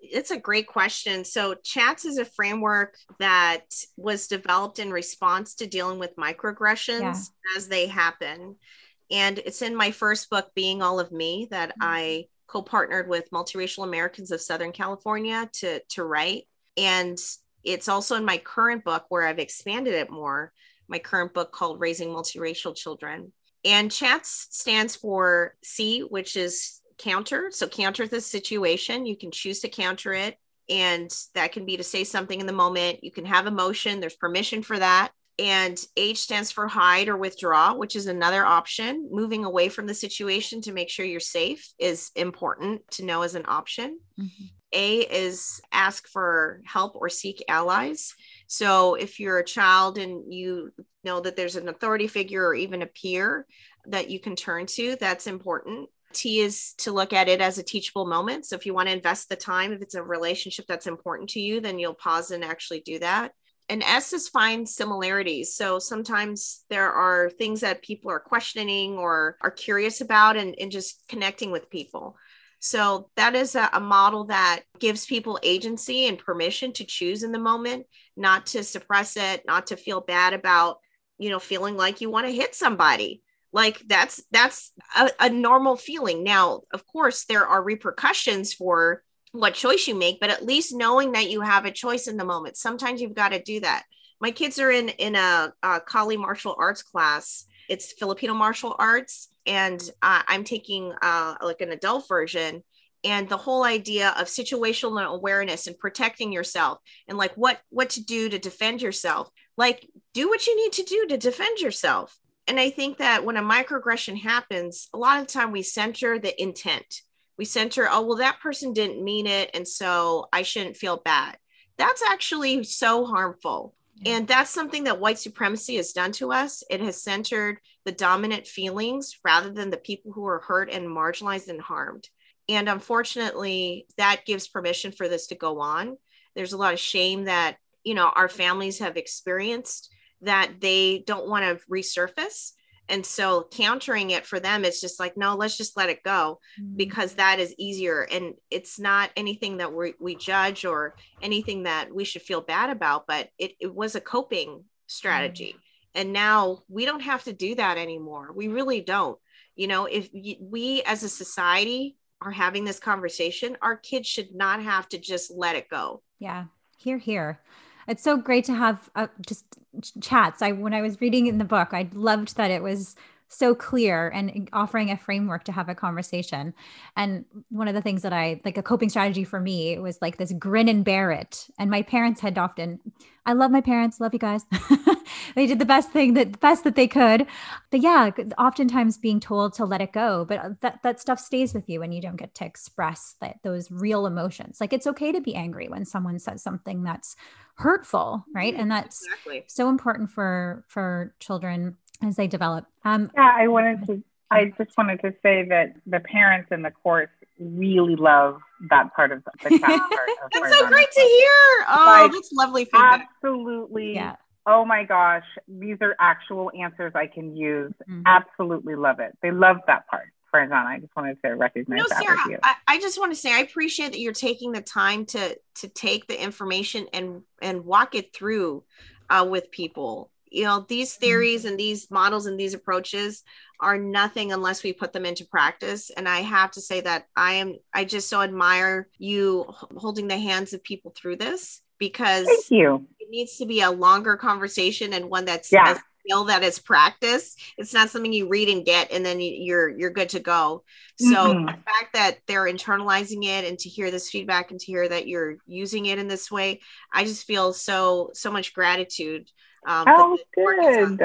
It's a great question. So, Chats is a framework that was developed in response to dealing with microaggressions yeah. as they happen. And it's in my first book, Being All of Me, that mm-hmm. I co partnered with multiracial Americans of Southern California to, to write. And it's also in my current book where I've expanded it more, my current book called Raising Multiracial Children. And chats stands for C, which is counter. So counter the situation. You can choose to counter it. And that can be to say something in the moment. You can have emotion. There's permission for that. And H stands for hide or withdraw, which is another option. Moving away from the situation to make sure you're safe is important to know as an option. Mm-hmm. A is ask for help or seek allies. So if you're a child and you know that there's an authority figure or even a peer that you can turn to, that's important. T is to look at it as a teachable moment. So if you want to invest the time, if it's a relationship that's important to you, then you'll pause and actually do that. and S is find similarities. So sometimes there are things that people are questioning or are curious about and, and just connecting with people. So that is a, a, model that gives people agency and permission to choose in the moment, not to suppress it, not to feel bad about, you know, feeling like you want to hit somebody. Like that's that's a, a normal feeling. Now, of course, there are repercussions for what choice you make, but at least knowing that you have a choice in the moment. Sometimes you've got to do that. My kids are in in a, a Kali martial arts class. It's Filipino martial arts, and uh, I'm taking uh, like an adult version. And the whole idea of situational awareness and protecting yourself, and like what what to do to defend yourself. Like do what you need to do to defend yourself. And I think that when a microaggression happens, a lot of the time we center the intent we center, oh, well, that person didn't mean it. And so I shouldn't feel bad. That's actually so harmful. Yeah. And that's something that white supremacy has done to us. It has centered the dominant feelings rather than the people who are hurt and marginalized and harmed. And unfortunately, that gives permission for this to go on. There's a lot of shame that, you know, our families have experienced that they don't want to resurface. And so countering it for them it's just like no let's just let it go mm-hmm. because that is easier. And it's not anything that we we judge or anything that we should feel bad about but it, it was a coping strategy. Mm-hmm. and now we don't have to do that anymore. We really don't. You know if we as a society are having this conversation our kids should not have to just let it go. Yeah. Here here it's so great to have uh, just chats. I when I was reading in the book, I loved that it was so clear and offering a framework to have a conversation. And one of the things that I like a coping strategy for me was like this grin and bear it. And my parents had often, I love my parents, love you guys. they did the best thing that the best that they could. But yeah, oftentimes being told to let it go, but uh, that that stuff stays with you and you don't get to express that those real emotions. Like it's okay to be angry when someone says something that's hurtful, right? And that's exactly. so important for for children as they develop. Um, yeah, I wanted to. I just wanted to say that the parents in the course really love that part of the chat part. Of that's so great to hear. Oh, like, that's lovely feedback. Absolutely. Yeah. Oh my gosh, these are actual answers I can use. Mm-hmm. Absolutely love it. They love that part. Farzana, I just wanted to recognize no, that Sarah, with you. I, I just want to say I appreciate that you're taking the time to to take the information and and walk it through uh, with people you know these mm-hmm. theories and these models and these approaches are nothing unless we put them into practice and i have to say that i am i just so admire you holding the hands of people through this because Thank you. it needs to be a longer conversation and one that's yeah. a skill that is practice it's not something you read and get and then you're you're good to go so mm-hmm. the fact that they're internalizing it and to hear this feedback and to hear that you're using it in this way i just feel so so much gratitude um, oh, good.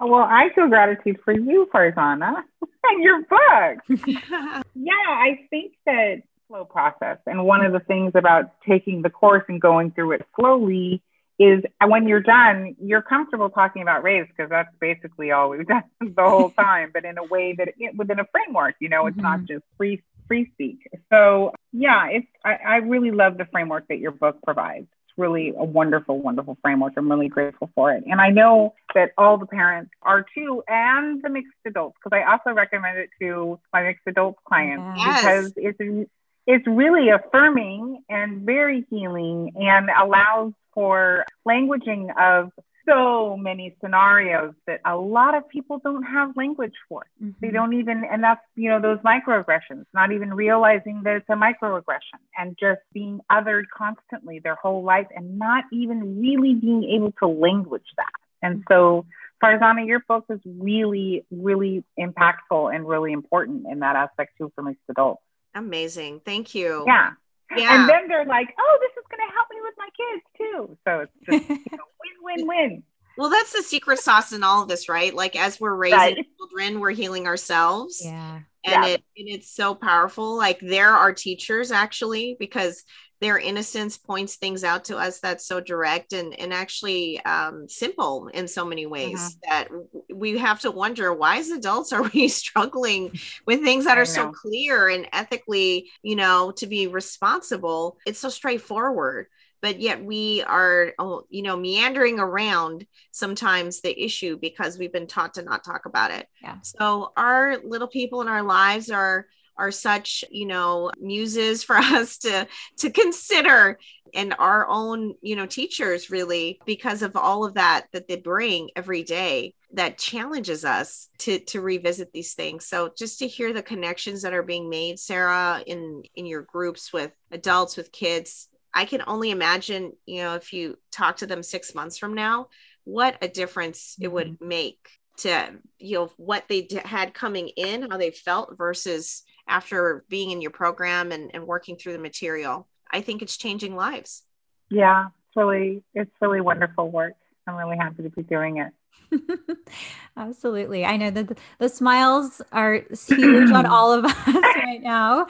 Well, I feel gratitude for you, Farzana, and your book. yeah, I think that slow process. And one of the things about taking the course and going through it slowly is when you're done, you're comfortable talking about race because that's basically all we've done the whole time, but in a way that it, within a framework, you know, it's mm-hmm. not just free free speak. So yeah, it's I, I really love the framework that your book provides It's really a wonderful, wonderful framework. I'm really grateful for it. And I know that all the parents are too, and the mixed adults, because I also recommend it to my mixed adults clients yes. because it's it's really affirming and very healing and allows for languaging of so many scenarios that a lot of people don't have language for. Mm-hmm. They don't even, and that's, you know, those microaggressions, not even realizing that it's a microaggression and just being othered constantly their whole life and not even really being able to language that. And so, Farzana, your book is really, really impactful and really important in that aspect too for most adults. Amazing. Thank you. Yeah. Yeah. And then they're like, oh, this is going to help me with my kids too. So it's just you know, win, win, win. Well, that's the secret sauce in all of this, right? Like as we're raising right. children, we're healing ourselves. Yeah. And yeah. it and it's so powerful. Like there are our teachers actually, because their innocence points things out to us that's so direct and, and actually um, simple in so many ways mm-hmm. that we have to wonder why as adults are we struggling with things that are so clear and ethically you know to be responsible. It's so straightforward but yet we are oh, you know meandering around sometimes the issue because we've been taught to not talk about it. Yeah. So our little people in our lives are are such you know muses for us to to consider and our own you know teachers really because of all of that that they bring every day that challenges us to to revisit these things so just to hear the connections that are being made sarah in in your groups with adults with kids i can only imagine you know if you talk to them six months from now what a difference mm-hmm. it would mm-hmm. make to you know what they had coming in how they felt versus after being in your program and, and working through the material i think it's changing lives yeah it's really it's really wonderful work i'm really happy to be doing it Absolutely. I know that the, the, smiles are huge on all of us right now.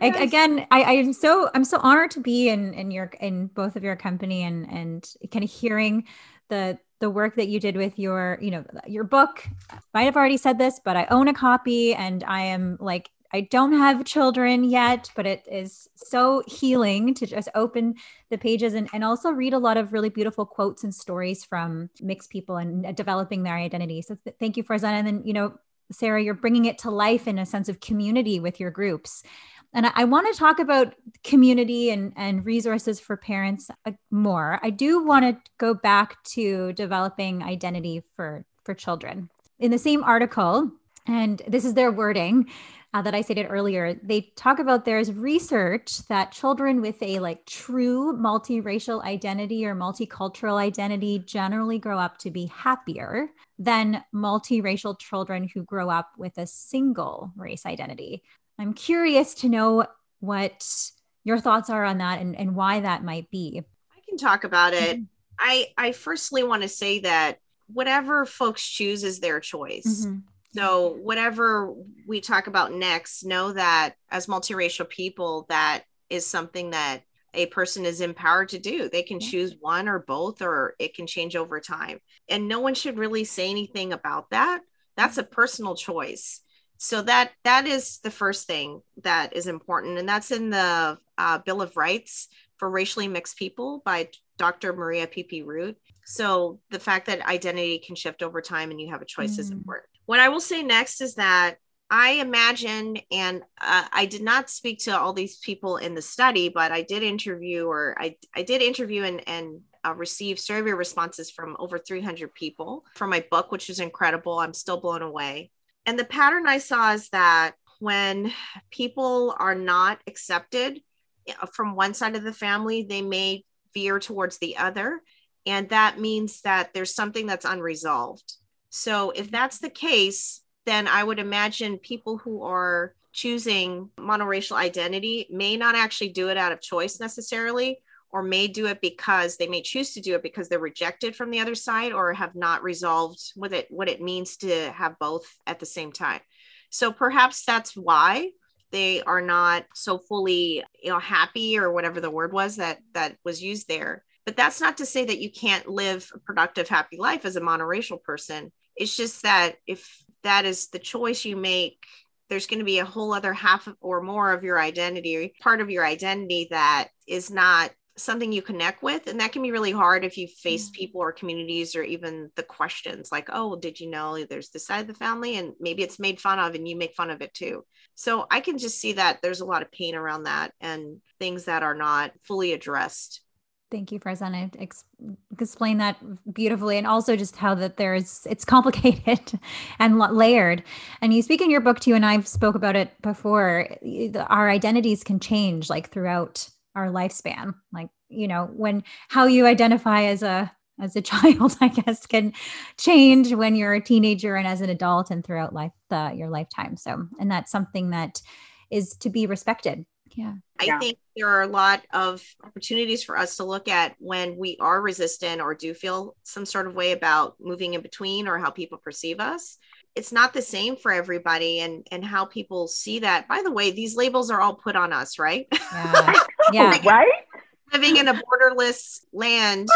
Yes. I, again, I, I'm so I'm so honored to be in in your in both of your company and and kind of hearing the the work that you did with your you know your book. I might have already said this, but I own a copy and I am like I don't have children yet, but it is so healing to just open the pages and, and also read a lot of really beautiful quotes and stories from mixed people and developing their identity. So th- thank you, Farzana. And then, you know, Sarah, you're bringing it to life in a sense of community with your groups. And I, I want to talk about community and, and resources for parents uh, more. I do want to go back to developing identity for, for children. In the same article, and this is their wording, uh, that I stated earlier, they talk about there's research that children with a like true multiracial identity or multicultural identity generally grow up to be happier than multiracial children who grow up with a single race identity. I'm curious to know what your thoughts are on that and, and why that might be. I can talk about it. Mm-hmm. I, I firstly want to say that whatever folks choose is their choice. Mm-hmm so whatever we talk about next know that as multiracial people that is something that a person is empowered to do. They can choose one or both or it can change over time. And no one should really say anything about that. That's a personal choice. So that that is the first thing that is important. And that's in the uh, bill of rights for racially mixed people by dr maria P. root. So the fact that identity can shift over time and you have a choice mm. is important what I will say next is that I imagine, and uh, I did not speak to all these people in the study, but I did interview, or I, I did interview and, and uh, receive survey responses from over 300 people for my book, which is incredible. I'm still blown away. And the pattern I saw is that when people are not accepted from one side of the family, they may veer towards the other. And that means that there's something that's unresolved. So if that's the case, then I would imagine people who are choosing monoracial identity may not actually do it out of choice necessarily or may do it because they may choose to do it because they're rejected from the other side or have not resolved with it what it means to have both at the same time. So perhaps that's why they are not so fully you know happy or whatever the word was that that was used there. But that's not to say that you can't live a productive happy life as a monoracial person it's just that if that is the choice you make, there's going to be a whole other half or more of your identity, part of your identity that is not something you connect with. And that can be really hard if you face mm. people or communities or even the questions like oh did you know there's this side of the family? And maybe it's made fun of and you make fun of it too. So i can just see that there's a lot of pain around that and things that are not fully addressed Thank you, Farzana. Ex- explain that beautifully, and also just how that there's it's complicated and layered. And you speak in your book too, and I've spoke about it before. Our identities can change like throughout our lifespan. Like you know, when how you identify as a as a child, I guess, can change when you're a teenager and as an adult and throughout life the, your lifetime. So, and that's something that is to be respected yeah. I yeah. think there are a lot of opportunities for us to look at when we are resistant or do feel some sort of way about moving in between or how people perceive us. It's not the same for everybody and and how people see that. By the way, these labels are all put on us, right? Yeah. yeah. like, right? Living in a borderless land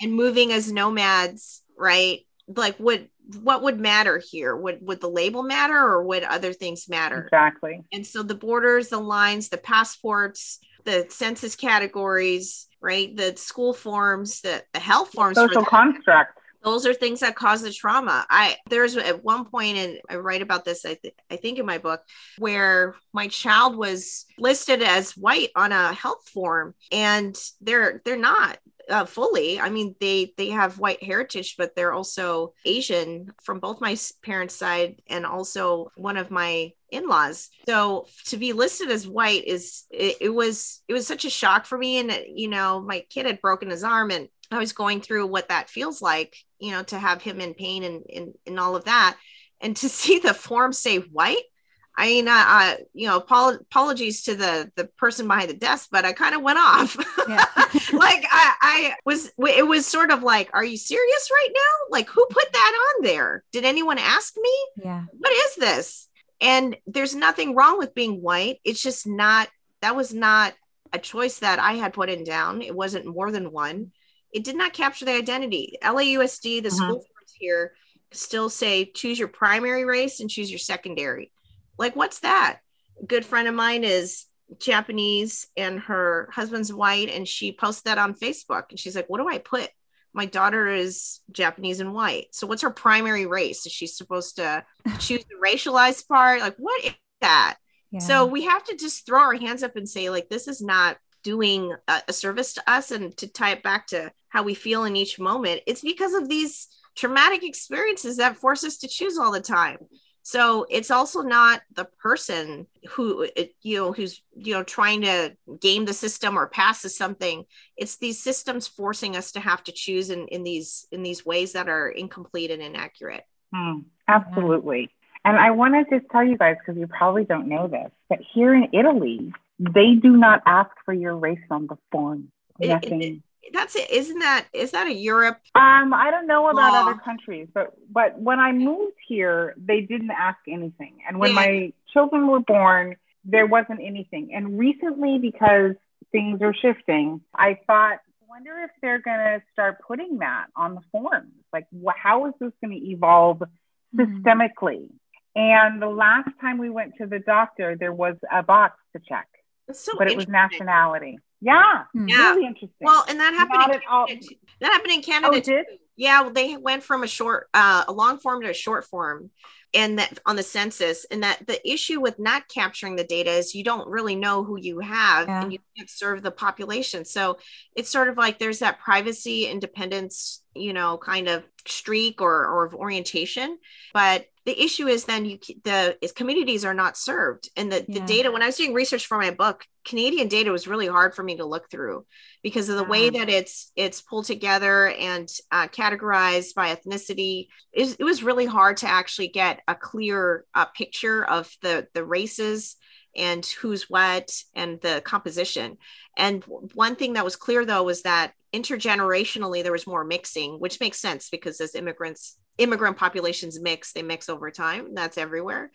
and moving as nomads, right? Like would what would matter here? Would would the label matter or would other things matter? Exactly. And so the borders the lines the passports the census categories right? The school forms, the, the health forms, social construct those are things that cause the trauma. I there's at one point and i write about this I, th- I think in my book where my child was listed as white on a health form and they're they're not uh, fully. I mean they they have white heritage but they're also asian from both my parents side and also one of my in-laws. So to be listed as white is it, it was it was such a shock for me. And you know my kid had broken his arm and I was going through what that feels like, you know, to have him in pain and, and, and all of that. And to see the form say white, I mean, uh, uh you know, apologies to the the person behind the desk, but I kind of went off. Yeah. like I, I was, it was sort of like, are you serious right now? Like, who put that on there? Did anyone ask me? Yeah. What is this? And there's nothing wrong with being white. It's just not. That was not a choice that I had put in down. It wasn't more than one it did not capture the identity. LAUSD, the mm-hmm. school boards here, still say choose your primary race and choose your secondary. Like, what's that? A good friend of mine is Japanese and her husband's white, and she posted that on Facebook. And she's like, What do I put? My daughter is Japanese and white. So, what's her primary race? Is she supposed to choose the racialized part? Like, what is that? Yeah. So, we have to just throw our hands up and say, like, this is not doing a, a service to us and to tie it back to how we feel in each moment it's because of these traumatic experiences that force us to choose all the time so it's also not the person who you know who's you know trying to game the system or passes something. It's these systems forcing us to have to choose in, in these in these ways that are incomplete and inaccurate. Hmm, absolutely. And i want to just tell you guys because you probably don't know this but here in italy they do not ask for your race on the form. Nothing. It, it, that's it. Isn't that is that a Europe? Um, I don't know about law? other countries, but but when I moved here, they didn't ask anything. And when yeah. my children were born, there wasn't anything. And recently, because things are shifting, I thought, wonder if they're going to start putting that on the forms. Like, wh- how is this going to evolve mm-hmm. systemically? And the last time we went to the doctor, there was a box to check so but it was nationality. Yeah, hmm. yeah, really interesting. Well, and that happened. In Canada, that happened in Canada. Oh, too. Yeah, well, they went from a short, uh, a long form to a short form, and that on the census. And that the issue with not capturing the data is you don't really know who you have, yeah. and you can't serve the population. So it's sort of like there's that privacy independence, you know, kind of streak or or of orientation, but the issue is then you the is communities are not served. And the, yeah. the data when i was doing research for my book canadian data was really hard for me to look through because of the way that it's it's pulled together and uh, categorized by ethnicity it, it, was really hard to actually get a clear uh, picture of the the races and who's what and the composition. And one thing that was clear though was that intergenerationally there was more mixing which makes sense because as immigrants immigrant populations mix they mix over time. That's everywhere.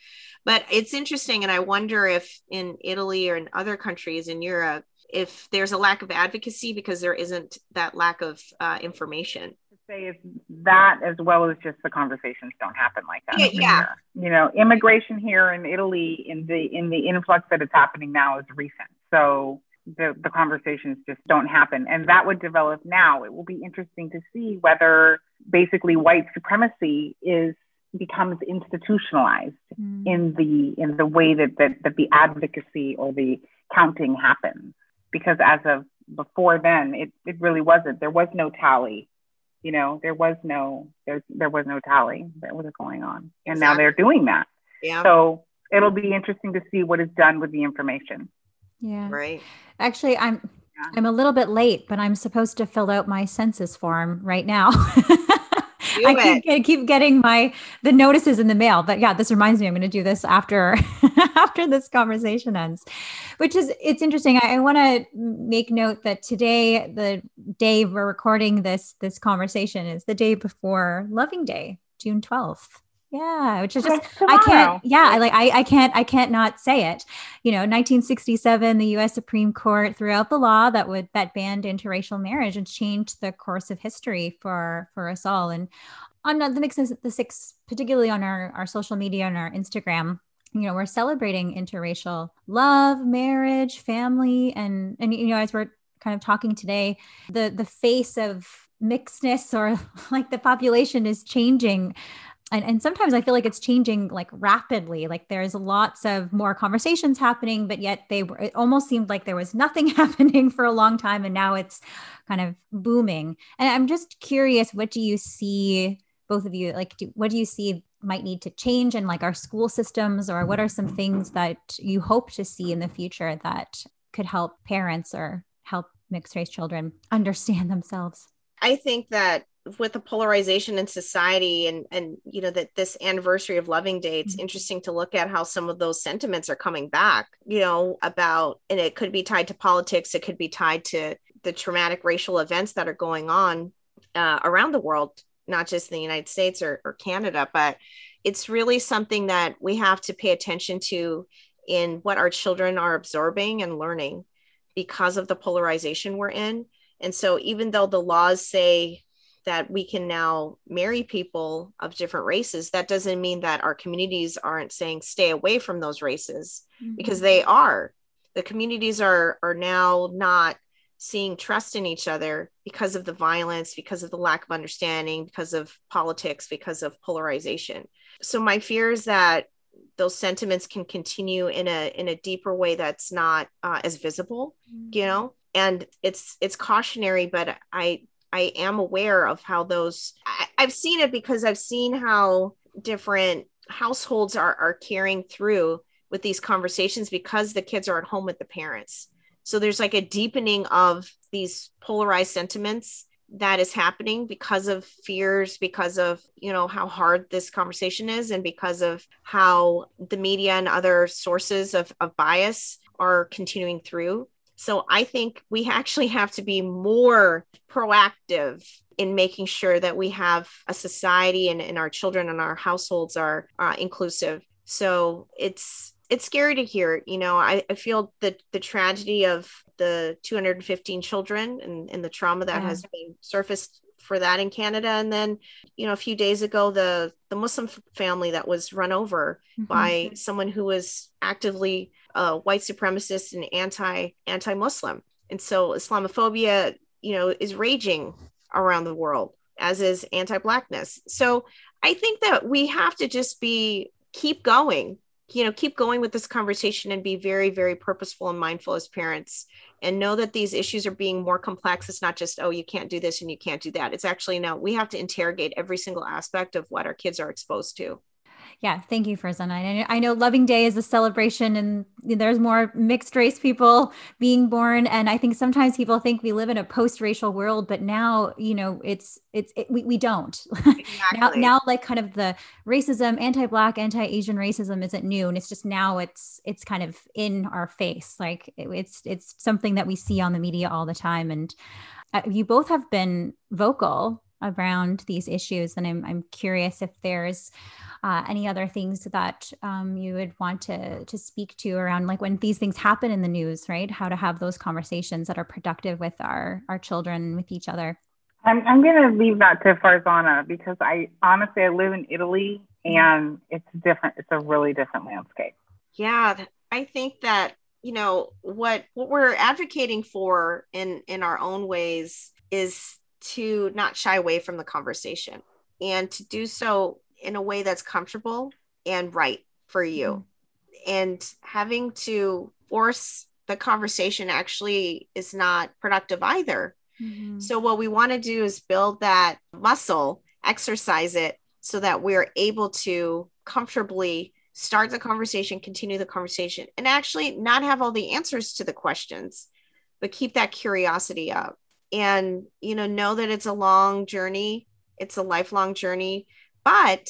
But it's interesting and i wonder if in italy or in other countries in europe if there's a lack of advocacy because there isn't that lack of uh, information say is that as well as just the conversations don't happen like that yeah, yeah. you know immigration here in italy in the in the influx that is happening now is recent so the, the conversations just don't happen. And that would develop now. It will be interesting to see whether basically white supremacy is becomes institutionalized mm. in the in the way that, that that the advocacy or the counting happens. Because as of before then, it, it really wasn't. There was no tally. You know, there was no there there was no tally that was going on. And exactly. now they're doing that. Yeah. So it'll be interesting to see what is done with the information. Yeah. Right. Actually, I'm yeah. I'm a little bit late, but I'm supposed to fill out my census form right now. I keep, keep, getting my the notices in the mail, but yeah, this reminds me I'm going to do this after after this conversation ends. Which is it's interesting. I, I want to make note that today, the day we're recording this this conversation, is the day before Loving Day, June 12th. Yeah, which is just I can't. Yeah, I like I I can't I can't not say it. You know, 1967, the U.S. Supreme Court threw out the law that would that banned interracial marriage and changed the course of history for for us all. And on the mix the six, particularly on our our social media and our Instagram, you know, we're celebrating interracial love, marriage, family, and and you know, as we're kind of talking today, the the face of mixedness or like the population is changing and, and sometimes I feel like it's changing like rapidly. Like there's lots of more conversations happening, but yet they were, it almost seemed like there was nothing happening for a long time. And now it's kind of booming. And I'm just curious, what do you see, both of you, like, do, what do you see might need to change in like our school systems, or what are some things that you hope to see in the future that could help parents or help mixed race children understand themselves? I think that with the polarization in society and and you know that this anniversary of loving day it's mm-hmm. interesting to look at how some of those sentiments are coming back you know about and it could be tied to politics it could be tied to the traumatic racial events that are going on uh, around the world not just in the united states or, or canada but it's really something that we have to pay attention to in what our children are absorbing and learning because of the polarization we're in and so even though the laws say that we can now marry people of different races, that doesn't mean that our communities aren't saying stay away from those races mm-hmm. because they are. The communities are are now not seeing trust in each other because of the violence, because of the lack of understanding, because of politics, because of polarization. So my fear is that those sentiments can continue in a in a deeper way that's not uh, as visible, mm-hmm. you know. And it's it's cautionary, but I I am aware of how those I, I've seen it because I've seen how different households are are carrying through with these conversations because the kids are at home with the parents. So there's like a deepening of these polarized sentiments that is happening because of fears because of you know how hard this conversation is and because of how the media and other sources of, of bias are continuing through so I think we actually have to be more proactive in making sure that we have a society and, and our children and our households are uh, inclusive. So it's it's scary to hear. You know, I, I feel the the tragedy of the 215 children and, and the trauma that yeah. has been surfaced for that in Canada. And then, you know, a few days ago, the the Muslim family that was run over mm-hmm. by someone who was actively uh, white supremacist and anti anti Muslim, and so Islamophobia, you know, is raging around the world, as is anti Blackness. So I think that we have to just be keep going, you know, keep going with this conversation and be very, very purposeful and mindful as parents and know that these issues are being more complex. It's not just, oh, you can't do this and you can't do that. It's actually now we have to interrogate every single aspect of what our kids are exposed to yeah, thank you, for Farzana. I know Loving Day is a celebration and there's more mixed race people being born. And I think sometimes people think we live in a post-racial world, but now, you know, it's, it's, it, we, we don't. Exactly. now, now, like kind of the racism, anti-Black, anti-Asian racism isn't new. And it's just now it's, it's kind of in our face. Like it, it's, it's something that we see on the media all the time. And uh, you both have been vocal around these issues. And I'm, I'm curious if there's uh, any other things that um, you would want to, to speak to around like when these things happen in the news, right? How to have those conversations that are productive with our, our children, with each other. I'm, I'm going to leave that to Farzana because I honestly, I live in Italy and it's different. It's a really different landscape. Yeah. I think that you know what what we're advocating for in in our own ways is to not shy away from the conversation and to do so in a way that's comfortable and right for you. Mm-hmm. And having to force the conversation actually is not productive either. Mm-hmm. So, what we want to do is build that muscle, exercise it so that we're able to comfortably start the conversation, continue the conversation, and actually not have all the answers to the questions, but keep that curiosity up and you know know that it's a long journey. It's a lifelong journey. But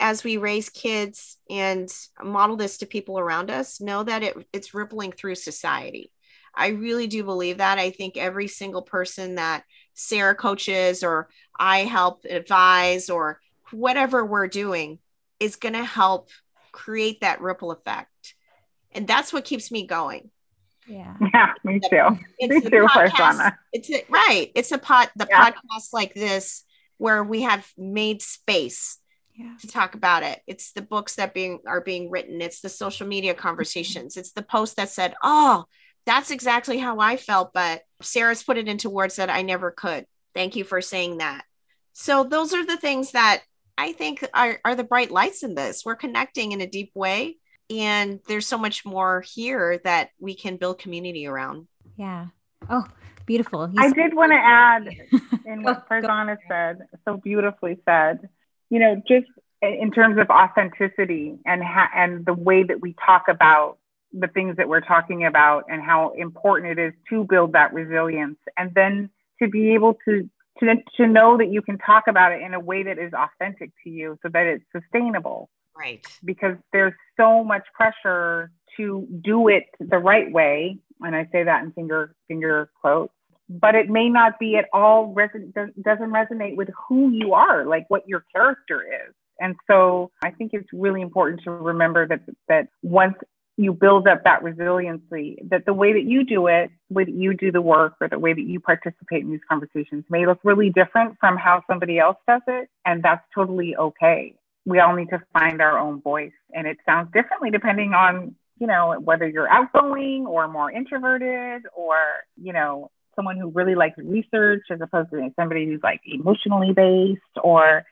as we raise kids and model this to people around us know that it, it's rippling through society. I really do believe that. I think every single person that sarah coaches or i help advise or whatever we're doing is going to help create that ripple effect. And that's what keeps me going yeah. Yeah, me too. It's me too, podcast, It's a, right. It's a pot the yeah. podcast like this where we have made space yeah. to talk about it. It's the books that being are being written. It's the social media conversations. Mm-hmm. It's the post that said, "Oh, that's exactly how I felt. But Sarah's put it into words that I never could. Thank you for saying that. So, those are the things that I think are, are the bright lights in this. We're connecting in a deep way. And there's so much more here that we can build community around. Yeah. Oh, beautiful. He's- I did want to add in what Farzana said, so beautifully said, you know, just in terms of authenticity and ha- and the way that we talk about the things that we're talking about and how important it is to build that resilience and then to be able to to, to know that you can talk about it in a way that is authentic to you so that it's sustainable right because there's so much pressure to do it the right way and i say that in finger finger quotes but it may not be at all res- doesn't resonate with who you are like what your character is and so I think it's really important to remember that that once you build up that resiliency, that the way that you do it, the way that you do the work, or the way that you participate in these conversations may look really different from how somebody else does it. And that's totally okay. We all need to find our own voice. And it sounds differently depending on, you know, whether you're outgoing or more introverted or, you know, someone who really likes research as opposed to somebody who's like emotionally based or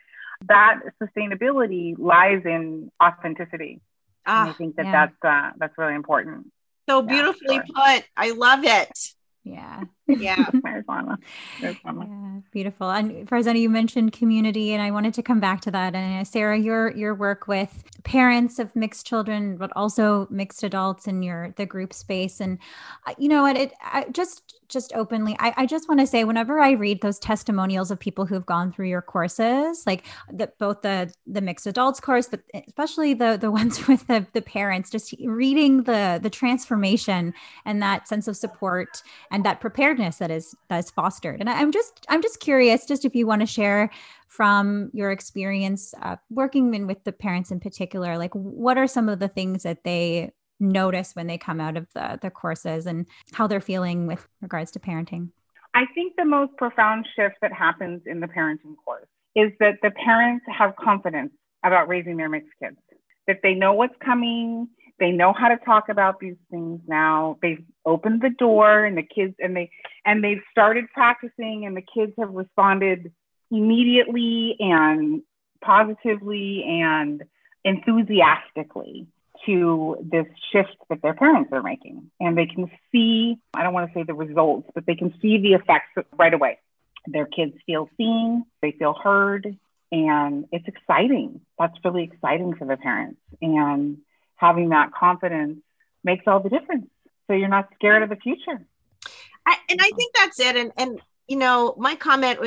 that sustainability lies in authenticity. Ah, I think that yeah. that's uh, that's really important. So beautifully yeah, put. I love it. Yeah. Yeah. marijuana. yeah. Beautiful. And Farzana, you mentioned community, and I wanted to come back to that. And uh, Sarah, your your work with parents of mixed children, but also mixed adults in your the group space. And uh, you know what? It I, just just openly, I, I just want to say, whenever I read those testimonials of people who've gone through your courses, like the, both the the mixed adults course, but especially the the ones with the the parents, just reading the the transformation and that sense of support and that preparedness that is that is fostered. And I, I'm just I'm just curious, just if you want to share from your experience uh, working in with the parents in particular, like what are some of the things that they notice when they come out of the, the courses and how they're feeling with regards to parenting? I think the most profound shift that happens in the parenting course is that the parents have confidence about raising their mixed kids, that they know what's coming, they know how to talk about these things now. They've opened the door and the kids and they and they've started practicing and the kids have responded immediately and positively and enthusiastically to this shift that their parents are making. And they can see, I don't want to say the results, but they can see the effects right away. Their kids feel seen, they feel heard, and it's exciting. That's really exciting for the parents. And having that confidence makes all the difference. So you're not scared of the future. I, and I think that's it. And, and you know, my comment,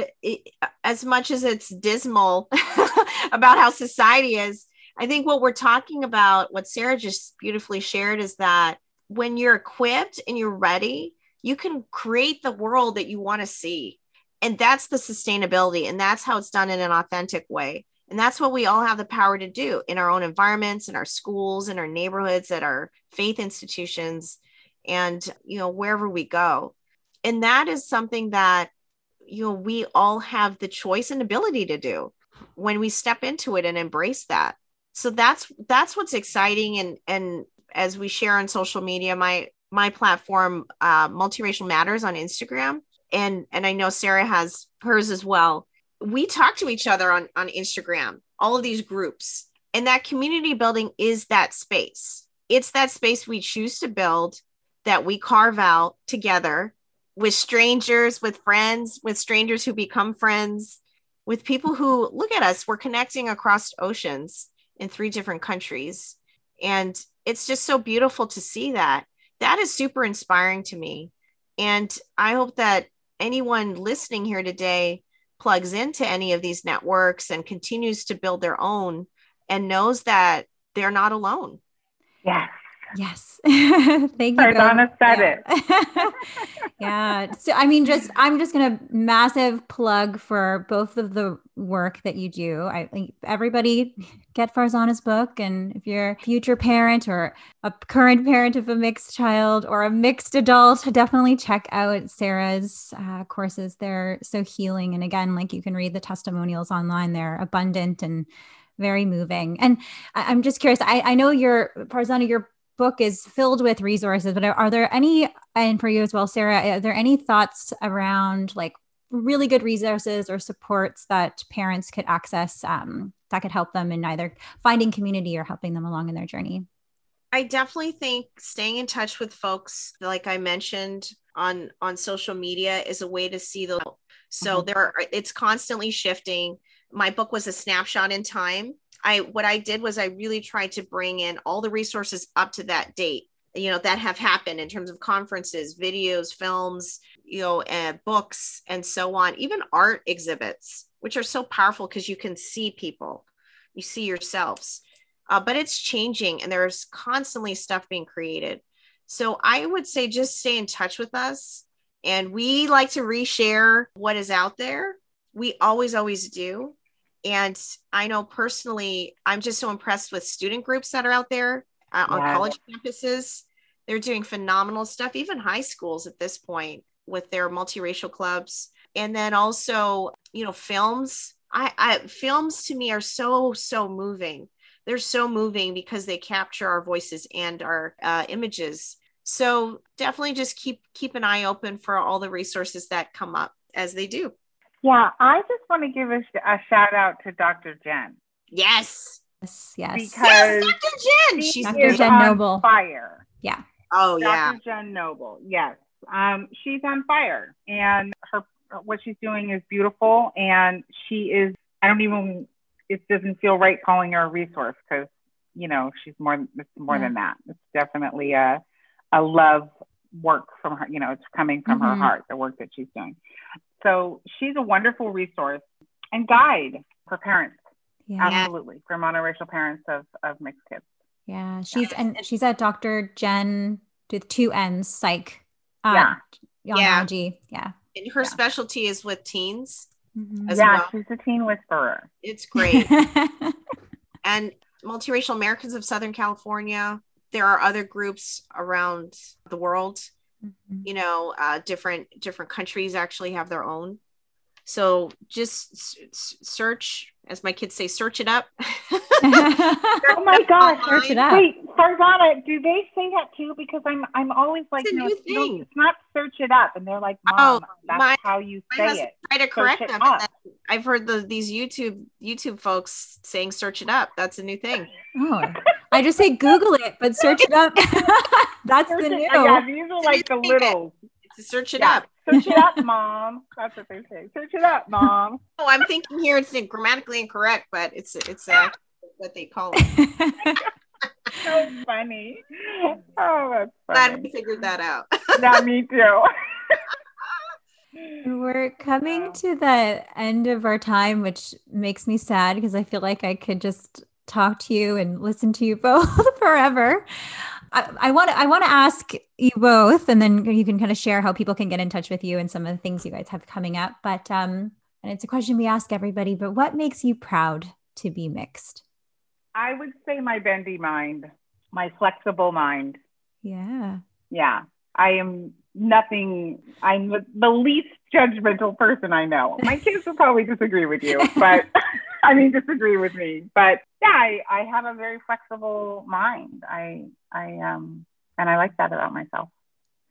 as much as it's dismal about how society is, I think what we're talking about, what Sarah just beautifully shared, is that when you're equipped and you're ready, you can create the world that you want to see. And that's the sustainability. And that's how it's done in an authentic way. And that's what we all have the power to do in our own environments, in our schools, in our neighborhoods, at our faith institutions, and you know, wherever we go. And that is something that you know we all have the choice and ability to do when we step into it and embrace that. So that's that's what's exciting. And and as we share on social media my my platform uh, multiracial matters on instagram. And and i know sarah has hers as well we talk to each other on on instagram all of these groups and that community building is that space it's that space we choose to build that we carve out together with strangers with friends with strangers who become friends with people who look at us we're connecting across oceans in three different countries. And it's just so beautiful to see that. That is super inspiring to me. And I hope that anyone listening here today plugs into any of these networks and continues to build their own and knows that they're not alone. Yes. Yes. Thank you. Donna said yeah. it. yeah. So, I mean, just, I'm just going to massive plug for both of the work that you do. I think everybody get Farzana's book. And if you're a future parent or a current parent of a mixed child or a mixed adult, definitely check out Sarah's uh, courses. They're so healing. And again, like you can read the testimonials online, they're abundant and very moving. And I- am just curious. I, I know you're Farzana, you're book is filled with resources, but are, there any, and for you as well, Sarah, are there any thoughts around like really good resources or supports that parents could access um, that could help them in either finding community or helping them along in their journey? I definitely think staying in touch with folks, like I mentioned on on social media, is a way to see the. So mm-hmm. there, are, it's constantly shifting. My book was a snapshot in time. I what I did was I really tried to bring in all the resources up to that date. You know that have happened in terms of conferences, videos, films, you know, uh, books, and so on. Even art exhibits, which are so powerful because you can see people, you see yourselves uh, but it's changing and there's constantly stuff being created. So I would say just stay in touch with us. And we like to reshare what is out there. We always, always do. And I know personally, I'm just so impressed with student groups that are out there uh, on college campuses. They're doing phenomenal stuff, even high schools at this point with their multiracial clubs. And then also, you know, films. I, I films to me are so, so moving they're so moving because they capture our voices and our uh, images so definitely just keep keep an eye open for all the resources that come up as they do yeah i just want to give a, a shout out to dr Jenn. Yes. Yes yes. Because yes, dr Jenn. she's dr Jenn noble. fire. Yeah. Oh dr. yeah. Dr jen noble yes. Um, she's on fire. And her what she's doing is beautiful. And she is i don't even it doesn't feel right calling her a resource because you know she's more it's more yeah. than that. It's definitely a a love work from her you know it's coming from mm-hmm. her heart the work that she's doing so she's a wonderful resource and guide for parents yeah. absolutely for monoracial parents of of mixed kids yeah she's and she's at dr Jenn with two n's psych uh, yeah yeah yeah and her yeah. specialty is with teens Mm-hmm. yeah, well. she's a teen whisperer. It's great. and multiracial Americans of Southern California. There are other groups around the world. Mm-hmm. You know, uh, different different countries actually have their own. So just s- search, as my kids say, search it up. oh my gosh, search it up. Wait, Farzana, do they say that too? Because I'm I'm always like, no, no, it's not search it up, and they're like, Mom, oh, that's my, how you say it. Try to correct them. I've heard the these YouTube YouTube folks saying search it up. That's a new thing. Oh, I just say Google it, but search it up. that's search the new. It, yeah, these are like the little. Search it yeah. up. Search it up, mom. That's what they say. Search it up, mom. Oh, I'm thinking here it's grammatically incorrect, but it's it's uh, what they call it. so funny. Oh, that's funny. Glad we figured that out. yeah, me too. We're coming to the end of our time, which makes me sad because I feel like I could just talk to you and listen to you both forever. I want to I want to ask you both, and then you can kind of share how people can get in touch with you and some of the things you guys have coming up. But um, and it's a question we ask everybody. But what makes you proud to be mixed? I would say my bendy mind, my flexible mind. Yeah. Yeah. I am nothing. I'm the least judgmental person I know. My kids will probably disagree with you, but I mean, disagree with me. But yeah, I, I have a very flexible mind. I, I, um, and I like that about myself.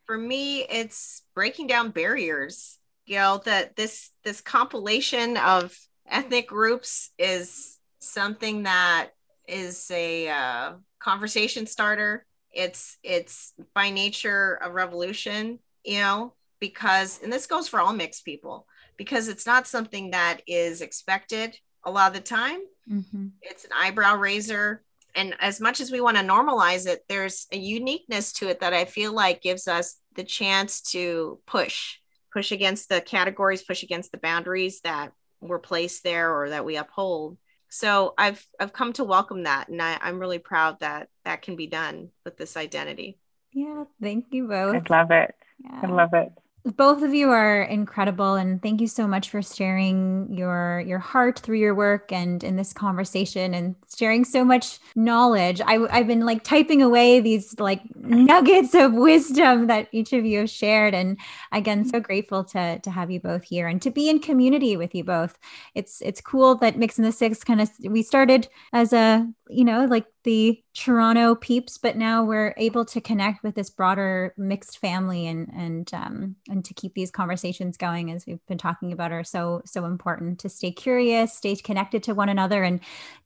For me, it's breaking down barriers. You know, that this, this compilation of ethnic groups is something that is a uh, conversation starter. It's it's by nature a revolution, you know, because and this goes for all mixed people because it's not something that is expected a lot of the time. Mm-hmm. It's an eyebrow raiser. And as much as we want to normalize it, there's a uniqueness to it that I feel like gives us the chance to push, push against the categories, push against the boundaries that were placed there or that we uphold so i've i've come to welcome that and I, i'm really proud that that can be done with this identity. Yeah thank you both. I love it. Yeah. i love it both of you are incredible and thank you so much for sharing your your heart through your work and in this conversation and sharing so much knowledge. I, i've been like typing away these like nuggets of wisdom that each of you have shared and again so grateful to to have you both here and to be in community with you both. It's it's cool that Mixed in the Six kind of we started as a you know, like the Toronto peeps, but now we're able to connect with this broader mixed family and and um, and to keep these conversations going as we've been talking about are so so important to stay curious, stay connected to one another, and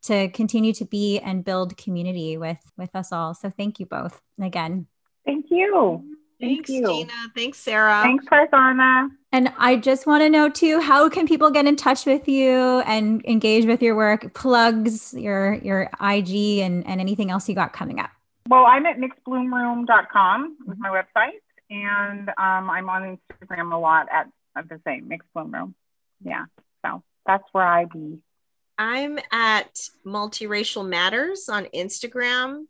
to continue to be and build community with with us all. So thank you both again. Thank you. Thanks, Thank Gina. Thanks, Sarah. Thanks, Farzana. And I just want to know too, how can people get in touch with you and engage with your work? Plugs, your your IG and, and anything else you got coming up. Well, I'm at mixedbloomroom.com is my website. And um, I'm on Instagram a lot at, at the same Mixed Bloom Room. Yeah. So that's where I be. I'm at Multiracial Matters on Instagram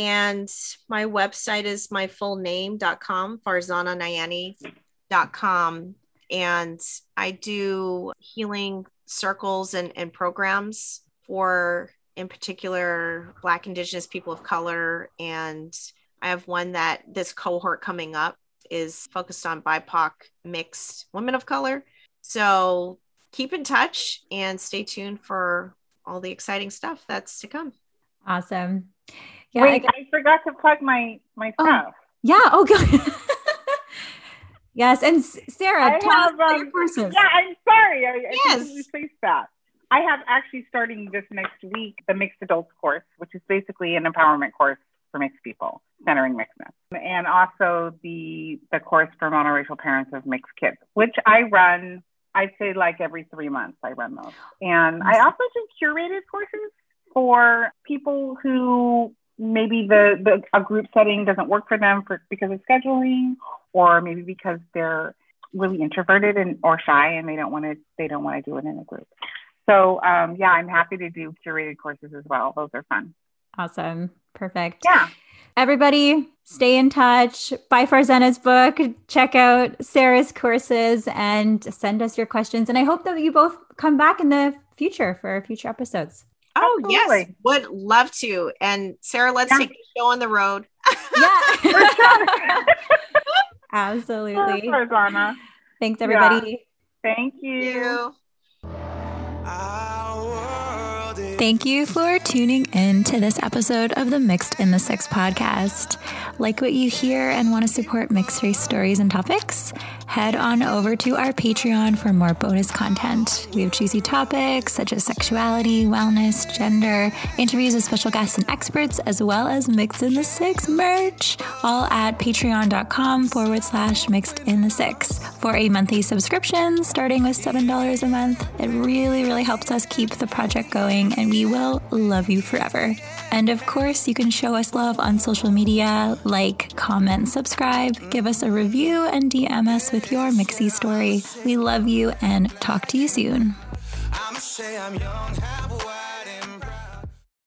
and my website is my full name.com, farzananayani.com. And I do healing circles and, and programs for, in particular, Black, Indigenous people of color. And I have one that this cohort coming up is focused on BIPOC mixed women of color. So keep in touch and stay tuned for all the exciting stuff that's to come. Awesome. Yeah, Wait, I, I, forgot to plug my my oh, stuff. Yeah. Oh, good. yes, and Sarah, I have, um, courses. Yeah, I'm sorry. I, yes. I replaced that. I have actually starting this next week the Mixed Adults course, which is basically an empowerment course for mixed people, centering mixedness, and also the the course for monoracial parents of mixed kids, which I run. I'd say like every three months I run those, and I also do curated courses for people who maybe the, the a group setting doesn't work for them for because of scheduling or maybe because they're really introverted and or shy and they don't want to they don't want to do it in a group. So um, yeah i'm happy to do curated courses as well. Those are fun. Awesome. Perfect. Yeah. Everybody stay in touch. Buy farzana's book. Check out sarah's courses and send us your questions. And i hope that you both come back in the future for future episodes Oh Absolutely. yes, would love to. And Sarah, let's yeah. take the show on the road. yeah, absolutely. Oh, Thanks, everybody. Yeah. Thank you. Thank you. Ah. Thank you for tuning in to this episode of the Mixed in the Six podcast. Like what you hear and want to support mixed race stories and topics? Head on over to our Patreon for more bonus content. We have juicy topics such as sexuality, wellness, gender, interviews with special guests and experts, as well as Mixed in the Six merch, all at patreon.com forward slash mixed in the six. For a monthly subscription starting with $7 a month, it really, really helps us keep the project going and we will love you forever. And of course, you can show us love on social media, like, comment, subscribe, give us a review, and DM us with your Mixie story. We love you and talk to you soon.